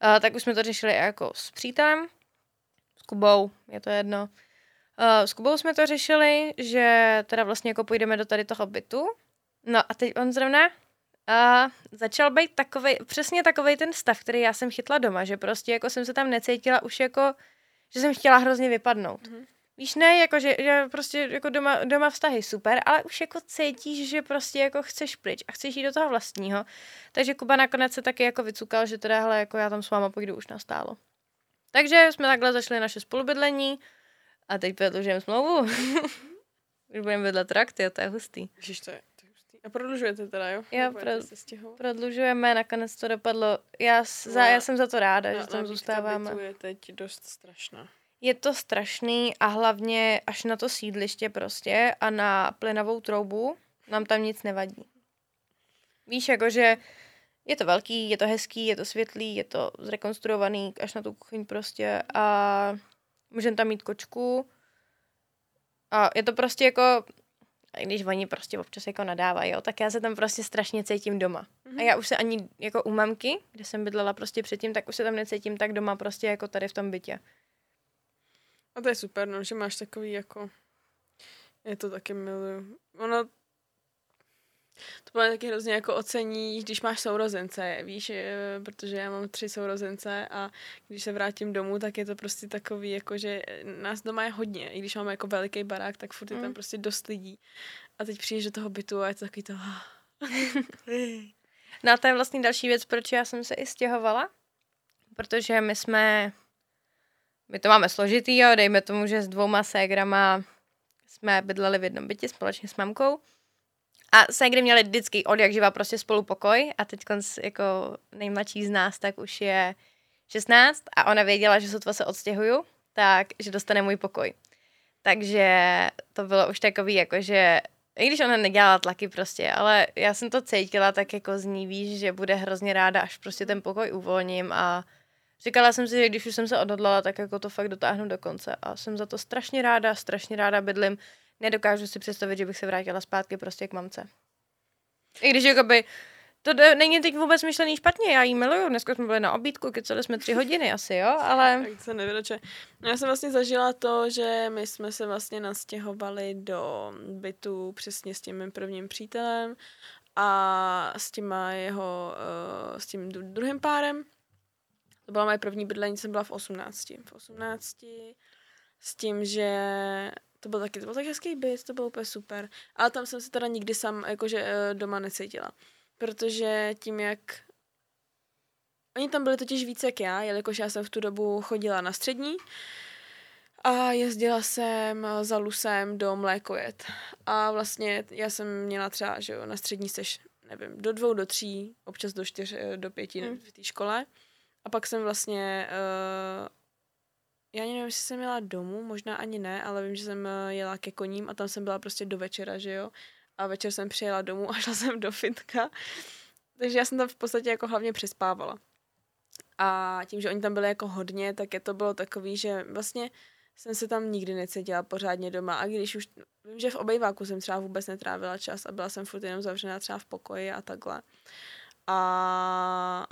uh, tak už jsme to řešili jako s přítelem, s Kubou, je to jedno. Uh, s Kubou jsme to řešili, že teda vlastně jako půjdeme do tady toho bytu. No a teď on zrovna a začal být takový, přesně takový ten stav, který já jsem chytla doma, že prostě jako jsem se tam necítila už jako, že jsem chtěla hrozně vypadnout. Mm-hmm. Víš, ne, jako, že, že prostě jako doma, doma vztahy super, ale už jako cítíš, že prostě jako chceš pryč a chceš jít do toho vlastního. Takže Kuba nakonec se taky jako vycukal, že teda, hele, jako já tam s váma půjdu už nastálo. Takže jsme takhle zašli naše spolubydlení a teď prodlužujeme smlouvu. [laughs] už budeme bydlet trakt, jo, to je hustý. Ježiš, to je, a prodlužujete teda, jo? Jo, pro, prodlužujeme, nakonec to dopadlo. Já, no, za, já jsem za to ráda, no, že tam zůstáváme. je teď dost strašná. Je to strašný a hlavně až na to sídliště prostě a na plynovou troubu nám tam nic nevadí. Víš, jakože je to velký, je to hezký, je to světlý, je to zrekonstruovaný až na tu kuchyň prostě a můžeme tam mít kočku. A je to prostě jako když oni prostě občas jako nadávají, jo, tak já se tam prostě strašně cítím doma. Mm-hmm. A mhm. já už se ani jako u mamky, kde jsem bydlela prostě předtím, tak už se tam necítím tak doma prostě jako tady v tom bytě. A to je super, no, že máš takový jako, je to taky miluju. Ono to bylo taky hrozně jako ocení, když máš sourozence, víš, protože já mám tři sourozence a když se vrátím domů, tak je to prostě takový, jako že nás doma je hodně, i když máme jako veliký barák, tak furt je tam mm. prostě dost lidí. A teď přijdeš do toho bytu a je to takový to... no a to je vlastně další věc, proč já jsem se i stěhovala, protože my jsme, my to máme složitý, jo, dejme tomu, že s dvouma ségrama jsme bydleli v jednom bytě společně s mamkou a kdy měli vždycky od jak živa prostě spolu pokoj a teď jako nejmladší z nás tak už je 16 a ona věděla, že sotva se odstěhuju, tak že dostane můj pokoj. Takže to bylo už takový jako, že i když ona nedělala tlaky prostě, ale já jsem to cítila tak jako z ní, víš, že bude hrozně ráda, až prostě ten pokoj uvolním a Říkala jsem si, že když už jsem se odhodlala, tak jako to fakt dotáhnu do konce a jsem za to strašně ráda, strašně ráda bydlím. Nedokážu si představit, že bych se vrátila zpátky prostě k mamce. I když jakoby to není teď vůbec myšlený špatně, já jí miluju. Dneska jsme byli na obídku, kecali jsme tři hodiny asi, jo, ale... [laughs] Tak se nevyroče. No já jsem vlastně zažila to, že my jsme se vlastně nastěhovali do bytu přesně s tím mým prvním přítelem a s těma jeho, uh, s tím druhým párem. To byla moje první bydlení, jsem byla v 18. V 18 s tím, že to byl taky, to byl tak hezký byt, to bylo úplně super. Ale tam jsem se teda nikdy sam jakože uh, doma necítila protože tím, jak Oni tam byli totiž víc jak já, jelikož já jsem v tu dobu chodila na střední a jezdila jsem za Lusem do Mlékojet. A vlastně já jsem měla třeba, že jo, na střední seš, nevím, do dvou, do tří, občas do čtyř, eh, do pěti hmm. v té škole. A pak jsem vlastně, uh, já ani nevím, jestli jsem jela domů, možná ani ne, ale vím, že jsem eh, jela ke koním a tam jsem byla prostě do večera, že jo a večer jsem přijela domů [laughs] a šla jsem do fitka. Takže já jsem tam v podstatě jako hlavně přespávala. A tím, že oni tam byli jako hodně, tak je to bylo takový, že vlastně jsem se tam nikdy necítila pořádně doma a když už, vím, že v obejváku jsem třeba vůbec netrávila čas a byla jsem furt jenom zavřená třeba v pokoji a takhle. A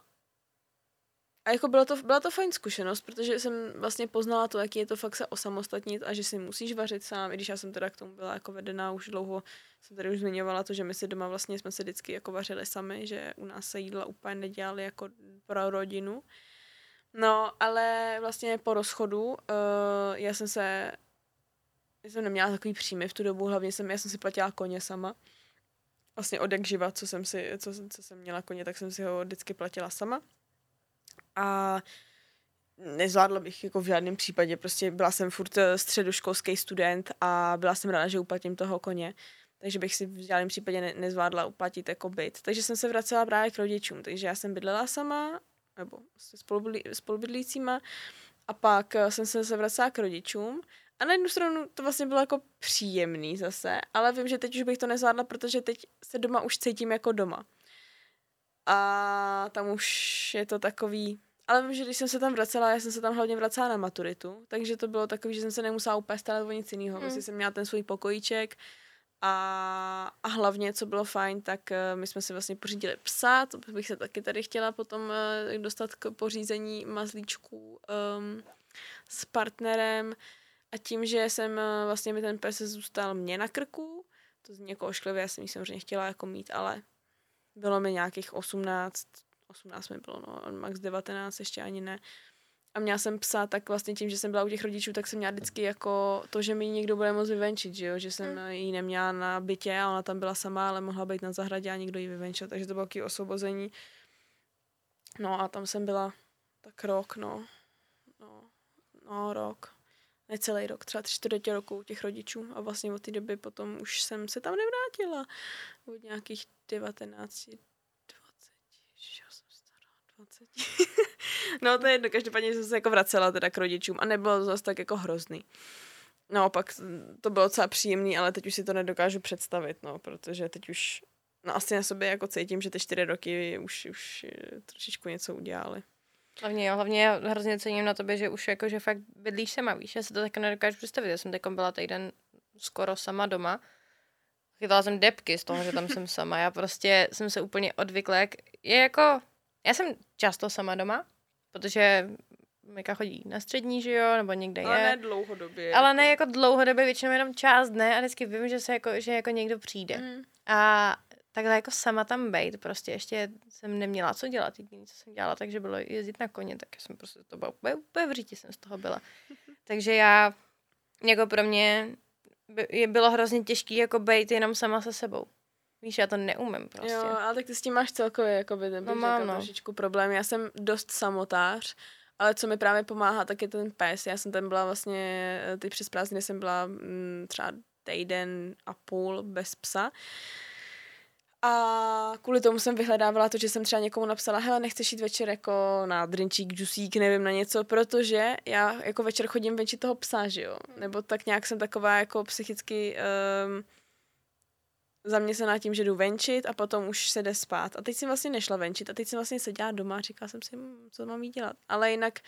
a jako bylo to, byla to fajn zkušenost, protože jsem vlastně poznala to, jaký je to fakt se osamostatnit a že si musíš vařit sám, i když já jsem teda k tomu byla jako vedená už dlouho, jsem tady už zmiňovala to, že my si doma vlastně jsme se vždycky jako vařili sami, že u nás se jídla úplně nedělali jako pro rodinu. No, ale vlastně po rozchodu uh, já jsem se, já jsem neměla takový příjmy v tu dobu, hlavně jsem, já jsem si platila koně sama. Vlastně od jak živa, co jsem si, co, co jsem měla koně, tak jsem si ho vždycky platila sama a nezvládla bych jako v žádném případě, prostě byla jsem furt eh, středoškolský student a byla jsem ráda, že uplatím toho koně, takže bych si v žádném případě ne- nezvládla uplatit jako byt. Takže jsem se vracela právě k rodičům, takže já jsem bydlela sama, nebo se spolubydlí, spolubydlícíma a pak eh, jsem se vracela k rodičům a na jednu stranu to vlastně bylo jako příjemný zase, ale vím, že teď už bych to nezvládla, protože teď se doma už cítím jako doma. A tam už je to takový... Ale vím, že když jsem se tam vracela, já jsem se tam hlavně vracela na maturitu, takže to bylo takový, že jsem se nemusela úplně starat o nic jiného. Hmm. Vlastně jsem měla ten svůj pokojíček a, a hlavně, co bylo fajn, tak uh, my jsme si vlastně pořídili psa, to bych se taky tady chtěla potom uh, dostat k pořízení mazlíčků um, s partnerem a tím, že jsem uh, vlastně mi ten pes zůstal mě na krku, to zní jako ošklivě, já jsem ji samozřejmě chtěla jako mít, ale bylo mi nějakých 18, 18 mi bylo, no, max 19 ještě ani ne. A měla jsem psa, tak vlastně tím, že jsem byla u těch rodičů, tak jsem měla vždycky jako to, že mi někdo bude moct vyvenčit, že jo? že jsem mm. ji neměla na bytě a ona tam byla sama, ale mohla být na zahradě a někdo ji vyvenčil, takže to bylo takové osvobození. No a tam jsem byla tak rok, no. No, no rok. Necelý rok, třeba tři čtvrtě roku u těch rodičů a vlastně od té doby potom už jsem se tam nevrátila. Od nějakých 19, 20, já jsem stará, 20. [laughs] no to je jedno, každopádně jsem se jako vracela teda k rodičům a nebylo to zase tak jako hrozný. Naopak to bylo docela příjemný, ale teď už si to nedokážu představit, no, protože teď už no asi na sobě jako cítím, že ty čtyři roky už, už eh, trošičku něco udělali. Hlavně jo, hlavně já hrozně cením na tobě, že už jako, že fakt bydlíš sama, víš, já se to tak nedokážu představit, já jsem teď byla týden skoro sama doma chytala jsem depky z toho, že tam jsem sama. Já prostě jsem se úplně odvykla, jak je jako, já jsem často sama doma, protože Mika chodí na střední, že jo, nebo někde ale je. Ale ne dlouhodobě. Ale ne jako dlouhodobě, většinou jenom část dne a vždycky vím, že, se jako, že jako někdo přijde. Mm. A takhle jako sama tam bejt, prostě ještě jsem neměla co dělat, jediné, co jsem dělala, takže bylo jezdit na koně, tak jsem prostě to byla úplně, úplně v říti jsem z toho byla. [laughs] takže já, jako pro mě by, bylo hrozně těžký jako být jenom sama se sebou. Víš, já to neumím prostě. Jo, ale tak ty s tím máš celkově jako by ten no, mám, no. trošičku problém. Já jsem dost samotář, ale co mi právě pomáhá, tak je ten pes. Já jsem tam byla vlastně, ty přes prázdniny jsem byla m, mm, třeba týden a půl bez psa. A kvůli tomu jsem vyhledávala to, že jsem třeba někomu napsala, hele, nechceš jít večer jako na drinčík, džusík, nevím, na něco, protože já jako večer chodím venčit toho psa, že jo? Nebo tak nějak jsem taková jako psychicky um, zaměstnaná tím, že jdu venčit a potom už se jde spát. A teď jsem vlastně nešla venčit a teď jsem vlastně seděla doma a říkala jsem si, hm, co mám jí dělat. Ale jinak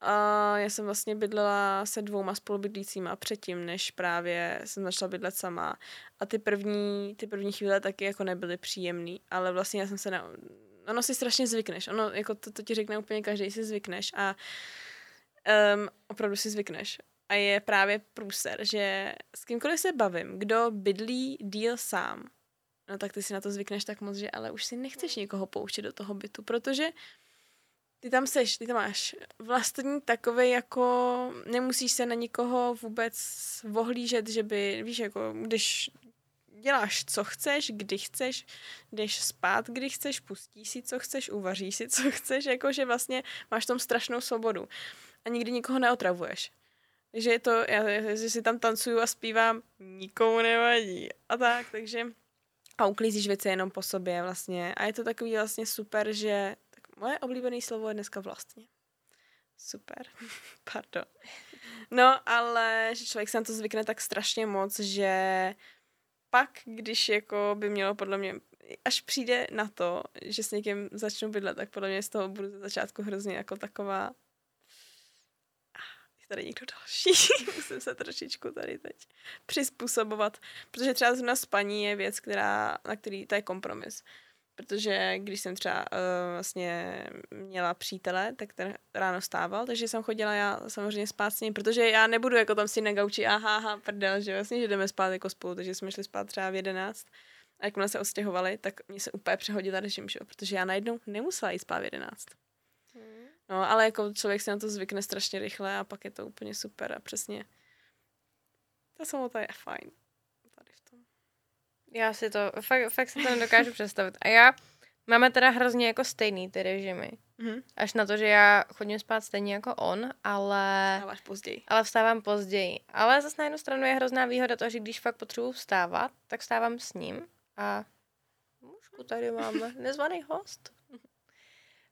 a já jsem vlastně bydlela se dvouma spolubydlícíma předtím, než právě jsem začala bydlet sama. A ty první, ty první chvíle taky jako nebyly příjemný, ale vlastně já jsem se na... Ono si strašně zvykneš. Ono, jako to, to ti řekne úplně každý, si zvykneš a um, opravdu si zvykneš. A je právě průser, že s kýmkoliv se bavím, kdo bydlí díl sám, no tak ty si na to zvykneš tak moc, že ale už si nechceš někoho pouštět do toho bytu, protože ty tam seš, ty tam máš vlastní takový jako, nemusíš se na nikoho vůbec vohlížet, že by, víš, jako když děláš, co chceš, kdy chceš, jdeš spát, kdy chceš, pustíš si, co chceš, uvaříš si, co chceš, jakože vlastně máš tam strašnou svobodu a nikdy nikoho neotravuješ. Takže je to, já, že si tam tancuju a zpívám, nikomu nevadí a tak, takže a uklízíš věci jenom po sobě vlastně a je to takový vlastně super, že Moje oblíbené slovo je dneska vlastně. Super. [laughs] Pardon. No, ale že člověk se na to zvykne tak strašně moc, že pak, když jako by mělo podle mě, až přijde na to, že s někým začnu bydlet, tak podle mě z toho budu ze začátku hrozně jako taková je tady někdo další, [laughs] musím se trošičku tady teď přizpůsobovat, protože třeba zrovna spaní je věc, která, na který, to je kompromis protože když jsem třeba uh, vlastně měla přítele, tak ten ráno stával, takže jsem chodila já samozřejmě spát s ním, protože já nebudu jako tam si na gauči, aha, aha, prdel, že vlastně, že jdeme spát jako spolu, takže jsme šli spát třeba v jedenáct. A jakmile se ostěhovali, tak mě se úplně přehodila režim, že? protože já najednou nemusela jít spát v jedenáct. Hmm. No, ale jako člověk si na to zvykne strašně rychle a pak je to úplně super a přesně ta samota je fajn. Já si to, fakt, fakt si to nedokážu představit. A já, máme teda hrozně jako stejný ty režimy. Mm-hmm. Až na to, že já chodím spát stejně jako on, ale... Vstáváš později. Ale vstávám později. Ale zase na jednu stranu je hrozná výhoda to, že když fakt potřebuji vstávat, tak vstávám s ním a mužku tady máme, [laughs] nezvaný host.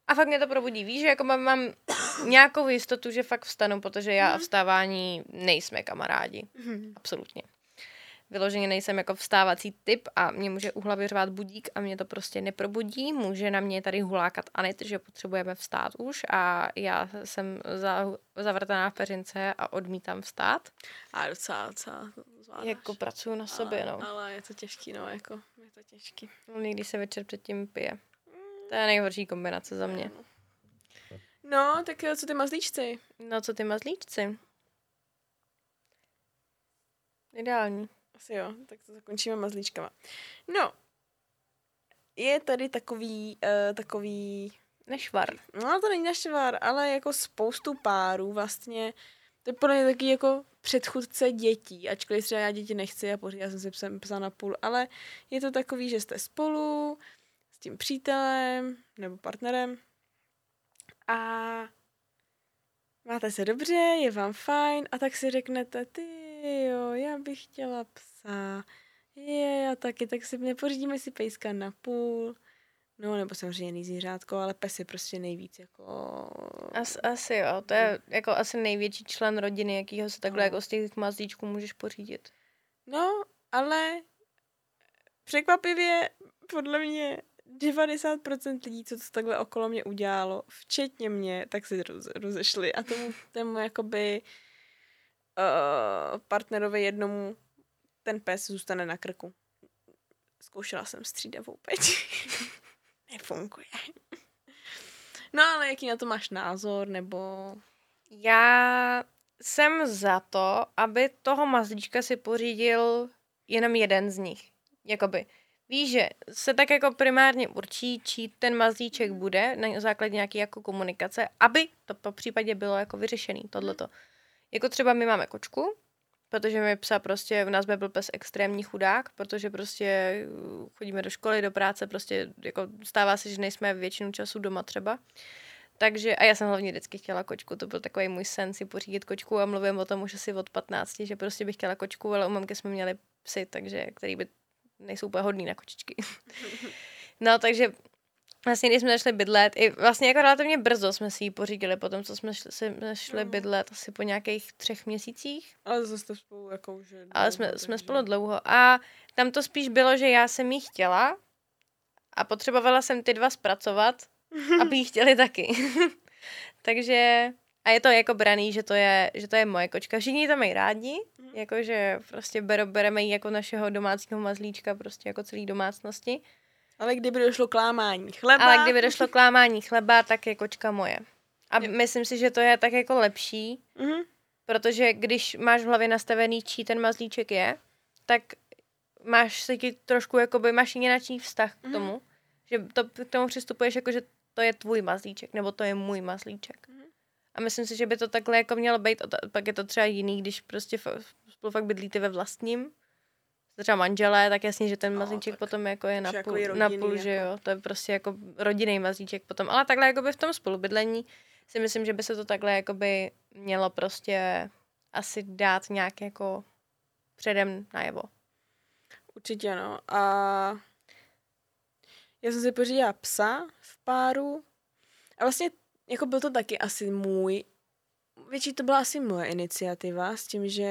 A fakt mě to probudí. Víš, že jako mám, mám [coughs] nějakou jistotu, že fakt vstanu, protože já a mhm. vstávání nejsme kamarádi. Mm-hmm. Absolutně vyloženě nejsem jako vstávací typ a mě může u hlavy řvát budík a mě to prostě neprobudí. Může na mě tady hulákat Anit, že potřebujeme vstát už a já jsem za, zavrtaná v peřince a odmítám vstát. A docela, docela zvládáš. Jako pracuju na sobě, no. Ale je to těžký, no, jako je to těžký. No, někdy se večer předtím pije. To je nejhorší kombinace za mě. No, tak co ty mazlíčci? No, co ty mazlíčci? Ideální. Asi jo, tak to zakončíme mazlíčkama. No, je tady takový, uh, takový... Nešvar. No, to není nešvar, ale jako spoustu párů vlastně, to je podle mě taky jako předchůdce dětí, ačkoliv třeba já děti nechci a pořád já jsem si psal na půl, ale je to takový, že jste spolu s tím přítelem nebo partnerem a máte se dobře, je vám fajn a tak si řeknete, ty jo, já bych chtěla psa. Je, já taky, tak si nepořídíme si pejska na půl. No, nebo samozřejmě jiný zvířátko, ale pes je prostě nejvíc jako... As, asi jo, to je jako asi největší člen rodiny, jakýho se takhle no. jako z těch mazlíčků můžeš pořídit. No, ale překvapivě podle mě 90% lidí, co to takhle okolo mě udělalo, včetně mě, tak si rozešli a tomu, tomu jakoby uh, partnerovi jednomu ten pes zůstane na krku. Zkoušela jsem střídavou peť. [laughs] Nefunguje. No ale jaký na to máš názor, nebo... Já jsem za to, aby toho mazlíčka si pořídil jenom jeden z nich. Jakoby, víš, že se tak jako primárně určí, čí ten mazlíček bude na základě nějaké jako komunikace, aby to po případě bylo jako vyřešený, tohleto. Hmm. Jako třeba my máme kočku, protože mi psa prostě, v nás by byl pes extrémní chudák, protože prostě uh, chodíme do školy, do práce, prostě jako stává se, že nejsme většinu času doma třeba. Takže, a já jsem hlavně vždycky chtěla kočku, to byl takový můj sen si pořídit kočku a mluvím o tom už asi od 15, že prostě bych chtěla kočku, ale u mamky jsme měli psy, takže, který by nejsou úplně hodný na kočičky. [laughs] no, takže Vlastně, když jsme začali bydlet, i vlastně jako relativně brzo jsme si ji pořídili, potom co jsme šli, jsme šli No. bydlet, asi po nějakých třech měsících. Ale zase jste spolu jako už... je Ale dlouho, jsme, jsme spolu dlouho. A tam to spíš bylo, že já jsem jí chtěla a potřebovala jsem ty dva zpracovat, aby jí chtěli taky. [laughs] Takže a je to jako braný, že to je, že to je moje kočka. Všichni ji tam mají rádi, Mhm. jakože prostě bere, bereme ji jako našeho domácího mazlíčka, prostě jako celý domácnosti. Ale kdyby došlo k lámání chleba... Ale kdyby došlo [laughs] k lámání chleba, tak je kočka moje. A Jo. myslím si, že to je tak jako lepší, Mhm. Protože když máš v hlavě nastavený, čí ten mazlíček je, tak máš se ti trošku, jakoby máš jináčí vztah k Mhm. tomu, že to, k tomu přistupuješ jako, že to je tvůj mazlíček, nebo to je můj mazlíček. Mhm. A myslím si, že by to takhle jako mělo být, a pak je to třeba jiný, když prostě spolu fakt bydlíte ve vlastním, třeba manželé, tak jasně, že ten No, mazlíček tak potom jako je na jako půl, i na půl že jako. jo, to je prostě jako rodinný mazlíček potom, ale takhle jakoby v tom spolubydlení si myslím, že by se to takhle jakoby mělo prostě asi dát nějak jako předem najevo. Určitě no. A já jsem si pořídila psa v páru. A vlastně jako byl to taky asi můj, větší to byla asi moje iniciativa s tím, že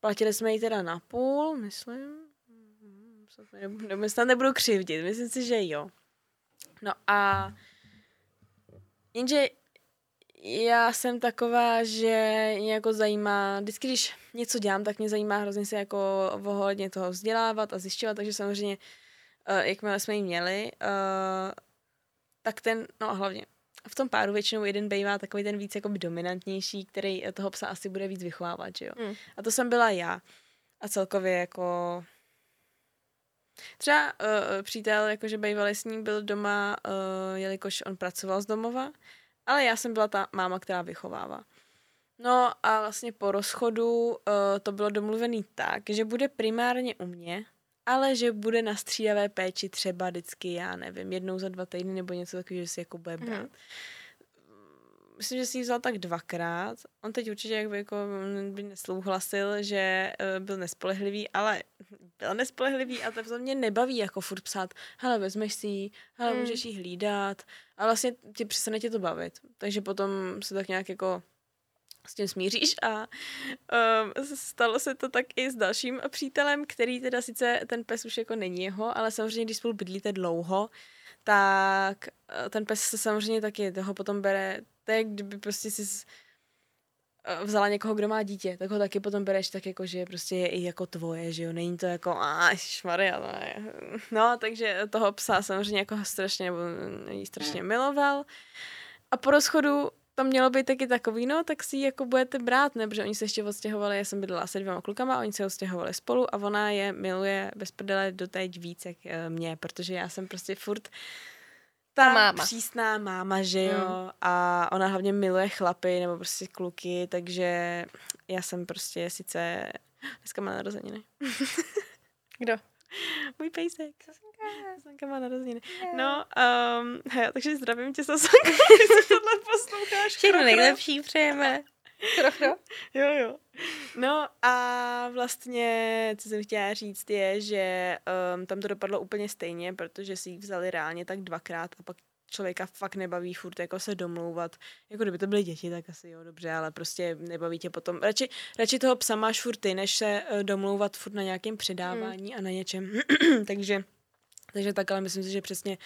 platili jsme ji teda na půl, myslím. Mhm, snad ne- ne- Snad nebudu křivdit, myslím si, že jo. No a jenže já jsem taková, že mě jako zajímá, vždycky, když něco dělám, tak mě zajímá hrozně se jako ohledně toho vzdělávat a zjišťovat, takže samozřejmě, uh, jakmile jsme ji měli, uh, tak ten, no a hlavně, v tom páru většinou jeden bývá takový ten víc jako dominantnější, který toho psa asi bude víc vychovávat, že jo. Hmm. A to jsem byla já. A celkově jako... Třeba uh, přítel, jakože bývalý s ním byl doma, uh, jelikož on pracoval z domova, ale já jsem byla ta máma, která vychovává. No a vlastně po rozchodu uh, to bylo domluvený tak, že bude primárně u mě, ale že bude na střídavé péči třeba vždycky, já nevím, jednou za dva týdny nebo něco takového, že si jako bude brát. Mhm. Myslím, že si ji vzal tak dvakrát. On teď určitě jak by, jako mm, by nesouhlasil, že uh, byl nespolehlivý, ale byl nespolehlivý a to mě nebaví jako furt psát, hele, vezmeš si ji, hele, Mm. můžeš jí hlídat a vlastně ti přestane tě to bavit. Takže potom se tak nějak jako s tím smíříš a um, stalo se to tak i s dalším přítelem, který teda sice ten pes už jako není jeho, ale samozřejmě, když spolu bydlíte dlouho, tak eh, ten pes se samozřejmě taky toho potom bere, to je, kdyby prostě si eh, vzala někoho, kdo má dítě, tak ho taky potom bereš tak jako, že prostě je i jako tvoje, že jo, není to jako, a šmaria, no, no, takže toho psa samozřejmě jako strašně, nebo jí strašně miloval. A po rozchodu to mělo být taky takový, no, tak si ji jako budete brát, ne, protože oni se ještě odstěhovali, já jsem bydlela se dvěma klukama, oni se odstěhovali spolu a ona je miluje bez prdele doteď víc, jak eh, mě, protože já jsem prostě furt ta Ta máma. přísná máma, že jo, Mm. a ona hlavně miluje chlapy nebo prostě kluky, takže já jsem prostě sice, dneska má narozeniny, Kdo? [laughs] můj pejsek. Sasanka má narozeniny. Yeah. No, um, hej, takže zdravím tě, Sasanko, jestli [laughs] tohle posloucháš. Všechno nejlepší přejeme. Kro. Jo, jo. No a vlastně, co jsem chtěla říct, je, že um, tam to dopadlo úplně stejně, protože si ji vzali reálně tak dvakrát a pak člověka fakt nebaví furt jako se domlouvat. Jako kdyby to byly děti, tak asi jo, dobře, ale prostě nebaví tě potom. Radši, radši toho psa máš furt ty, než se uh, domlouvat furt na nějakém předávání a na něčem. [clears throat] takže, takže tak, ale myslím si, že přesně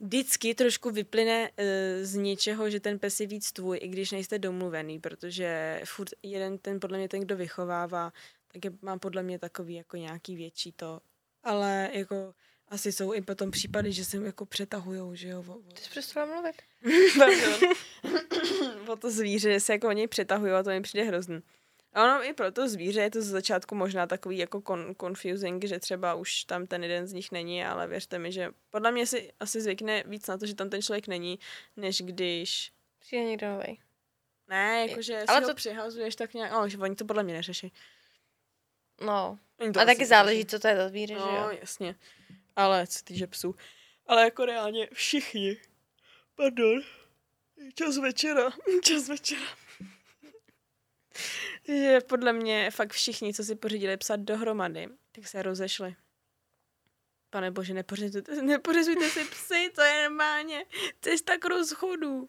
vždycky trošku vyplyne uh, z něčeho, že ten pes je víc tvůj, i když nejste domluvený, protože furt jeden ten, podle mě ten, kdo vychovává, tak je, má podle mě takový jako nějaký větší to. Ale jako asi jsou i potom případy, že se jako přetahujou, že jo. O, o, Ty jsi přestala mluvit. [laughs] [coughs] O to zvíře, že se jako oni přetahují a to mi přijde hrozný. A ono i pro to zvíře je to z začátku možná takový jako con- confusing, že třeba už tam ten jeden z nich není, ale věřte mi, že podle mě si asi zvykne víc na to, že tam ten člověk není, než když... Přijde někdo nový. Ne, jakože Ale ale si to- ho přihazuješ tak nějak... No, že oni to podle mě neřeší. No. A taky záleží, co to je za zvíře, že No, jo? jasně. Ale co týče psů. Ale jako reálně všichni. Pardon. Čas večera. [laughs] Čas večera. že podle mě fakt všichni, co si pořídili psat dohromady, tak se rozešli. Pane bože, nepořizujte, nepořizujte si psy, to je normálně cesta k rozchodu.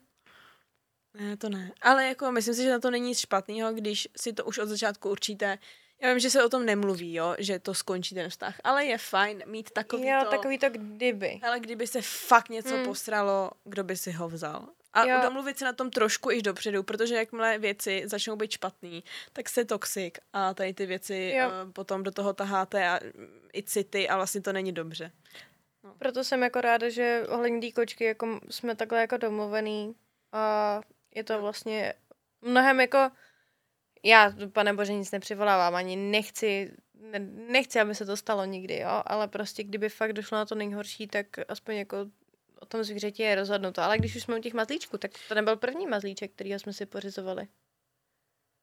Ne, to ne. Ale jako myslím si, že na to není nic špatného, když si to už od začátku určíte. Já vím, že se o tom nemluví, jo, že to skončí ten vztah, ale je fajn mít takový jo, to... takový to kdyby. Ale kdyby se fakt něco Hmm. posralo, kdo by si ho vzal? A Jo. domluvit se na tom trošku i dopředu, protože jakmile věci začnou být špatný, tak jste toxic a tady ty věci Jo. uh, potom do toho taháte a mm, i city a vlastně to není dobře. Proto jsem jako ráda, že ohledně té kočky jako jsme takhle jako domluvený a je to vlastně mnohem jako já, pane bože, nic nepřivolávám, ani nechci, ne, nechci, aby se to stalo nikdy, jo, ale prostě kdyby fakt došlo na to nejhorší, tak aspoň jako o tom zvířeti je rozhodnuto. Ale když už jsme u těch mazlíčků, tak to nebyl první mazlíček, který jsme si pořizovali.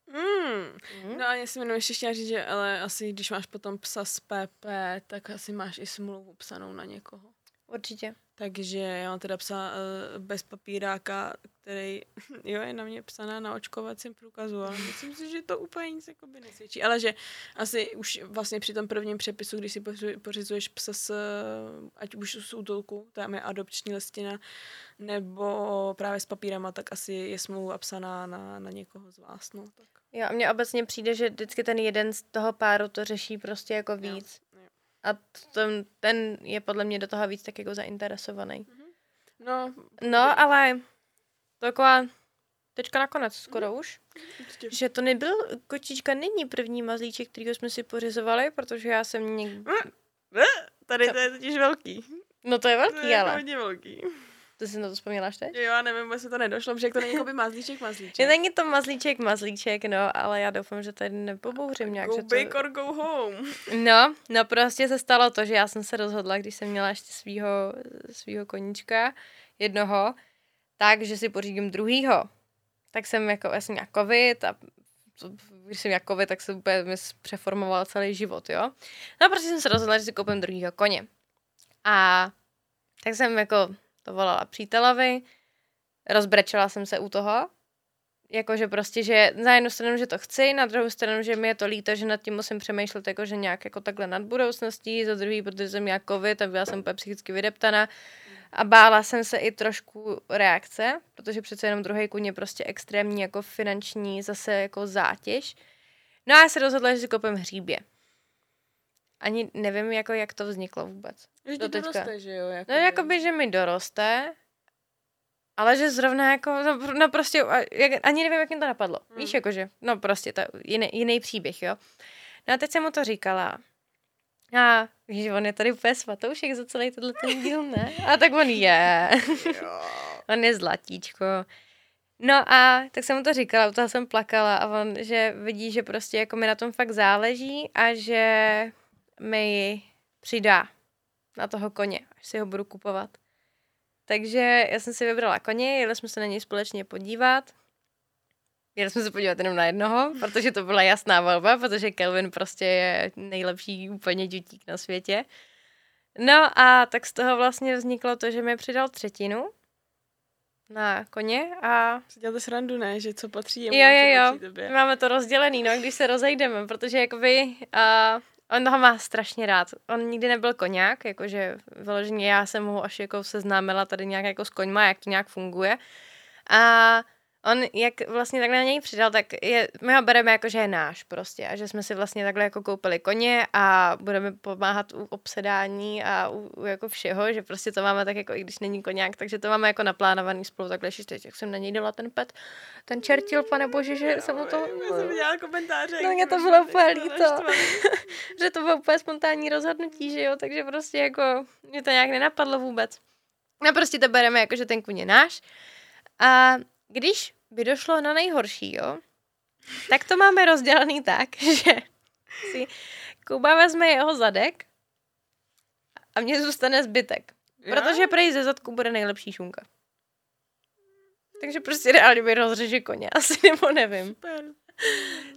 Mm. Mm. No a já jsem jenom ještě chtěla říct, že ale asi když máš potom psa z PP, tak asi máš i smlouvu psanou na někoho. Určitě. Takže já mám teda psa uh, bez papíráka, který, [laughs] jo, je na mě psaná na očkovacím průkazu, ale myslím si, že to úplně nic jakoby nesvědčí. Ale že asi už vlastně při tom prvním přepisu, když si pořizu- pořizuješ psa s, eh, ať už z útulku, tam je adopční listina, nebo právě s papírama, tak asi je smlouva psaná na, na někoho z vás, no, tak. Jo, a mně obecně přijde, že vždycky ten jeden z toho páru to řeší prostě jako víc. jo. A ten, ten je podle mě do toho víc tak jako zainteresovaný. No, No, ale taková teďka nakonec skoro už, určitě. že to nebyl, kočička není první mazlíček, který jsme si pořizovali, protože já jsem někdy... Tady to je totiž velký. No to je To je velký, ale hodně velký. Ty jsi na to vzpomněla teď? Jo, já nevím, jestli to nedošlo, protože to není jako by mazlíček, mazlíček. Není to mazlíček, mazlíček, no, ale já doufám, že tady nepobouřím nějak. Go že to... big or go home. No, no prostě se stalo to, že já jsem se rozhodla, když jsem měla ještě svýho, svýho koníčka, jednoho, tak, že si pořídím druhýho. Tak jsem jako, já jsem měla covid a to- když jsem covid, tak se úplně mi přeformoval celý život, jo. No prostě jsem se rozhodla, že si koupím druhýho koně. A tak jsem jako volala přítelovi, rozbrečela jsem se u toho, jakože prostě, že na jednu stranu, že to chci, na druhou stranu, že mi je to líto, že nad tím musím přemýšlet jakože nějak jako takhle nad budoucností, za druhý, protože jsem měla covid a byla jsem úplně psychicky vydeptaná a bála jsem se i trošku reakce, protože přece jenom druhý kůň je prostě extrémní jako finanční zase jako zátěž. No a já se rozhodla, že si koupím hříbě. Ani nevím, jako jak to vzniklo vůbec. Už Do teďka. doroste, že jo? No jakoby. jakoby, že mi doroste, ale že zrovna jako, no, no prostě, jak, ani nevím, jak mi to napadlo. Hmm. Víš, jakože, no prostě, to je jiný, jiný příběh, jo. No a teď jsem mu to říkala. A víš, on je tady úplně svatoušek za celý tenhle ten díl, ne? A tak on je. Jo. [laughs] on je zlatíčko. No a tak jsem mu to říkala, u toho jsem plakala a on, že vidí, že prostě jako mi na tom fakt záleží a že mi přidá na toho koně, až si ho budu kupovat. Takže já jsem si vybrala koně, jeli jsme se na něj společně podívat. Jeli jsme se podívat jenom na jednoho, protože to byla jasná volba, protože Kelvin prostě je nejlepší úplně dětík na světě. No a tak z toho vlastně vzniklo to, že mi přidal třetinu na koně a děláte srandu, ne? Že co patří jemu, Jo, jo, co jo. patří tobě. máme to rozdělený, no, když se rozejdeme, protože jakoby uh, on toho má strašně rád. On nikdy nebyl koňák, jakože vyloženě já jsem ho až jako seznámila tady nějak jako s koňma, jak to nějak funguje. A on, jak vlastně takhle na něj přidal, tak je, my ho bereme jako, že je náš prostě a že jsme si vlastně takhle jako koupili koně a budeme pomáhat u obsedání a u, u jako všeho, že prostě to máme tak jako, i když není koňák, takže to máme jako naplánovaný spolu takhle, že teď, jak jsem na něj dala ten pet, ten čertil, pane bože, že jsem mu to... Já jsem viděla komentáře. No, mě to bylo úplně líto. [laughs] že to bylo úplně spontánní rozhodnutí, že jo, takže prostě jako mě to nějak nenapadlo vůbec. No prostě to bereme jako, že ten kůň je náš. A když by došlo na nejhorší, jo, tak to máme rozdělený tak, [laughs] že si Kuba vezme jeho zadek a mně zůstane zbytek. Protože prej ze zadku bude nejlepší šunka. Takže prostě reálně mi rozřeže koně, [laughs] asi nebo nevím. Super.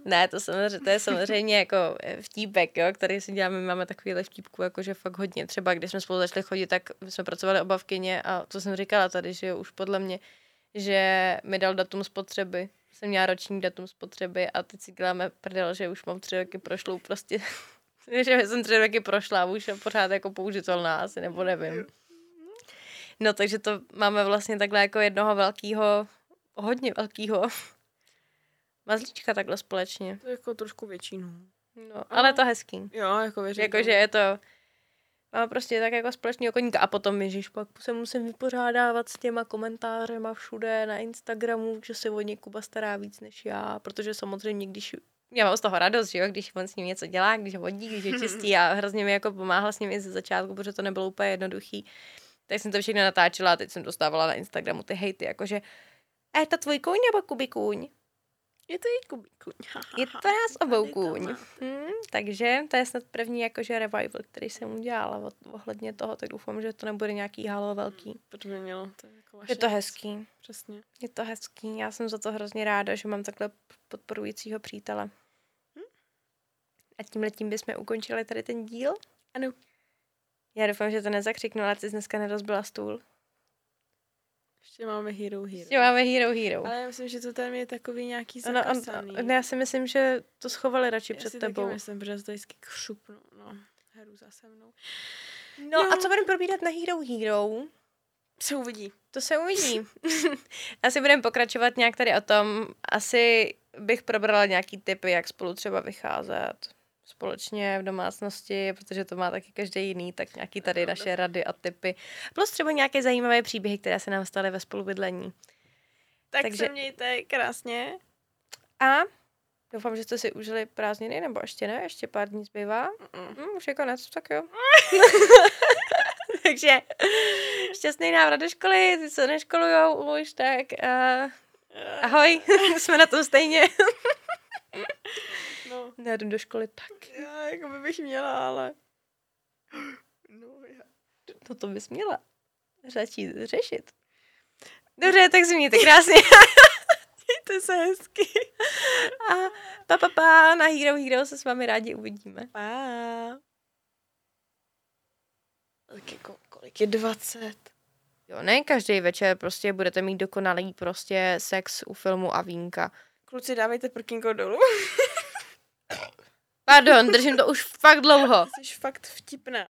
Ne, to, samozřejmě, to je samozřejmě jako vtípek, jo, který si děláme, my máme takovýhle vtípku, jakože fakt hodně. Třeba když jsme spolu začali chodit, tak jsme pracovali oba v kině a to jsem říkala tady, že jo, už podle mě, že mi dal datum spotřeby. Jsem měla roční datum spotřeby a teď si děláme prdel, že už mám tři roky prošlou prostě [laughs] že jsem tři roky prošla, už je pořád jako použitelná asi, nebo nevím. No takže to máme vlastně takhle jako jednoho velkého, hodně velkého [laughs] mazlíčka takhle společně. To je jako trošku většinu. No, ale to hezký. Jo, jako věřím. Jakože je to Máme prostě tak jako společný koníka a potom, ježiš, pak se musím vypořádávat s těma komentářema všude na Instagramu, že se o ně Kuba stará víc než já, protože samozřejmě, když já mám z toho radost, že jo, když on s ním něco dělá, když ho vodí, když je [laughs] čistý a hrozně mi jako pomáhal s ním i ze začátku, protože to nebylo úplně jednoduchý. Tak jsem to všechno natáčela a teď jsem dostávala na Instagramu ty hejty, jakože, a je to tvůj kůň nebo Kuby kůň? Je to i Kuby kůň. Je to nás obou kůň. Hmm, takže to je snad první jakože revival, který jsem udělala ohledně toho, tak doufám, že to nebude nějaký halo velký. To by mělo, to je jako Je to hezký. Přesně. Je to hezký. Já jsem za to hrozně ráda, že mám takhle podporujícího přítele. Hm? A tím letím bychom ukončili tady ten díl. Ano. Já doufám, že to nezakřiknu, ale ty jsi dneska nerozbila stůl. Ještě máme Hero Hero. Ještě máme Hero Hero. Ale já myslím, že to tam je takový nějaký zakasaný. No, já si myslím, že to schovali radši já před si tebou. Já myslím, protože to vždycky křupnu. No, hru za se mnou. No, no a co budeme probírat na Hero Hero? Se uvidí. To se uvidí. [laughs] Asi budeme pokračovat nějak tady o tom. Asi bych probrala nějaký typy, jak spolu třeba vycházet společně v domácnosti, protože to má taky každý jiný, tak nějaký tady naše rady a typy. Plus třeba nějaké zajímavé příběhy, které se nám staly ve spolubydlení. Tak Takže... se mějte krásně. A doufám, že jste si užili prázdniny, nebo ještě ne, ještě pár dní zbývá. Mm, už je konec, tak jo. [laughs] Takže šťastný návrat do školy, ty co neškolujou už, tak uh, ahoj, [laughs] jsme na tom stejně. [laughs] No. Já jdu do školy tak. Já jako by bych měla, ale... No, já... No to bys měla začít řešit. Dobře, tak si mějte krásně. [laughs] Mějte se hezky. A pa, pa, pa, na Hero Hero se s vámi rádi uvidíme. Pa. Tak jako, kolik je 20? Jo, ne každý večer prostě budete mít dokonalý prostě sex u filmu a vínka. Kluci, dávejte prkínko dolů. [laughs] Pardon, držím to už fakt dlouho. Jsi fakt vtipná.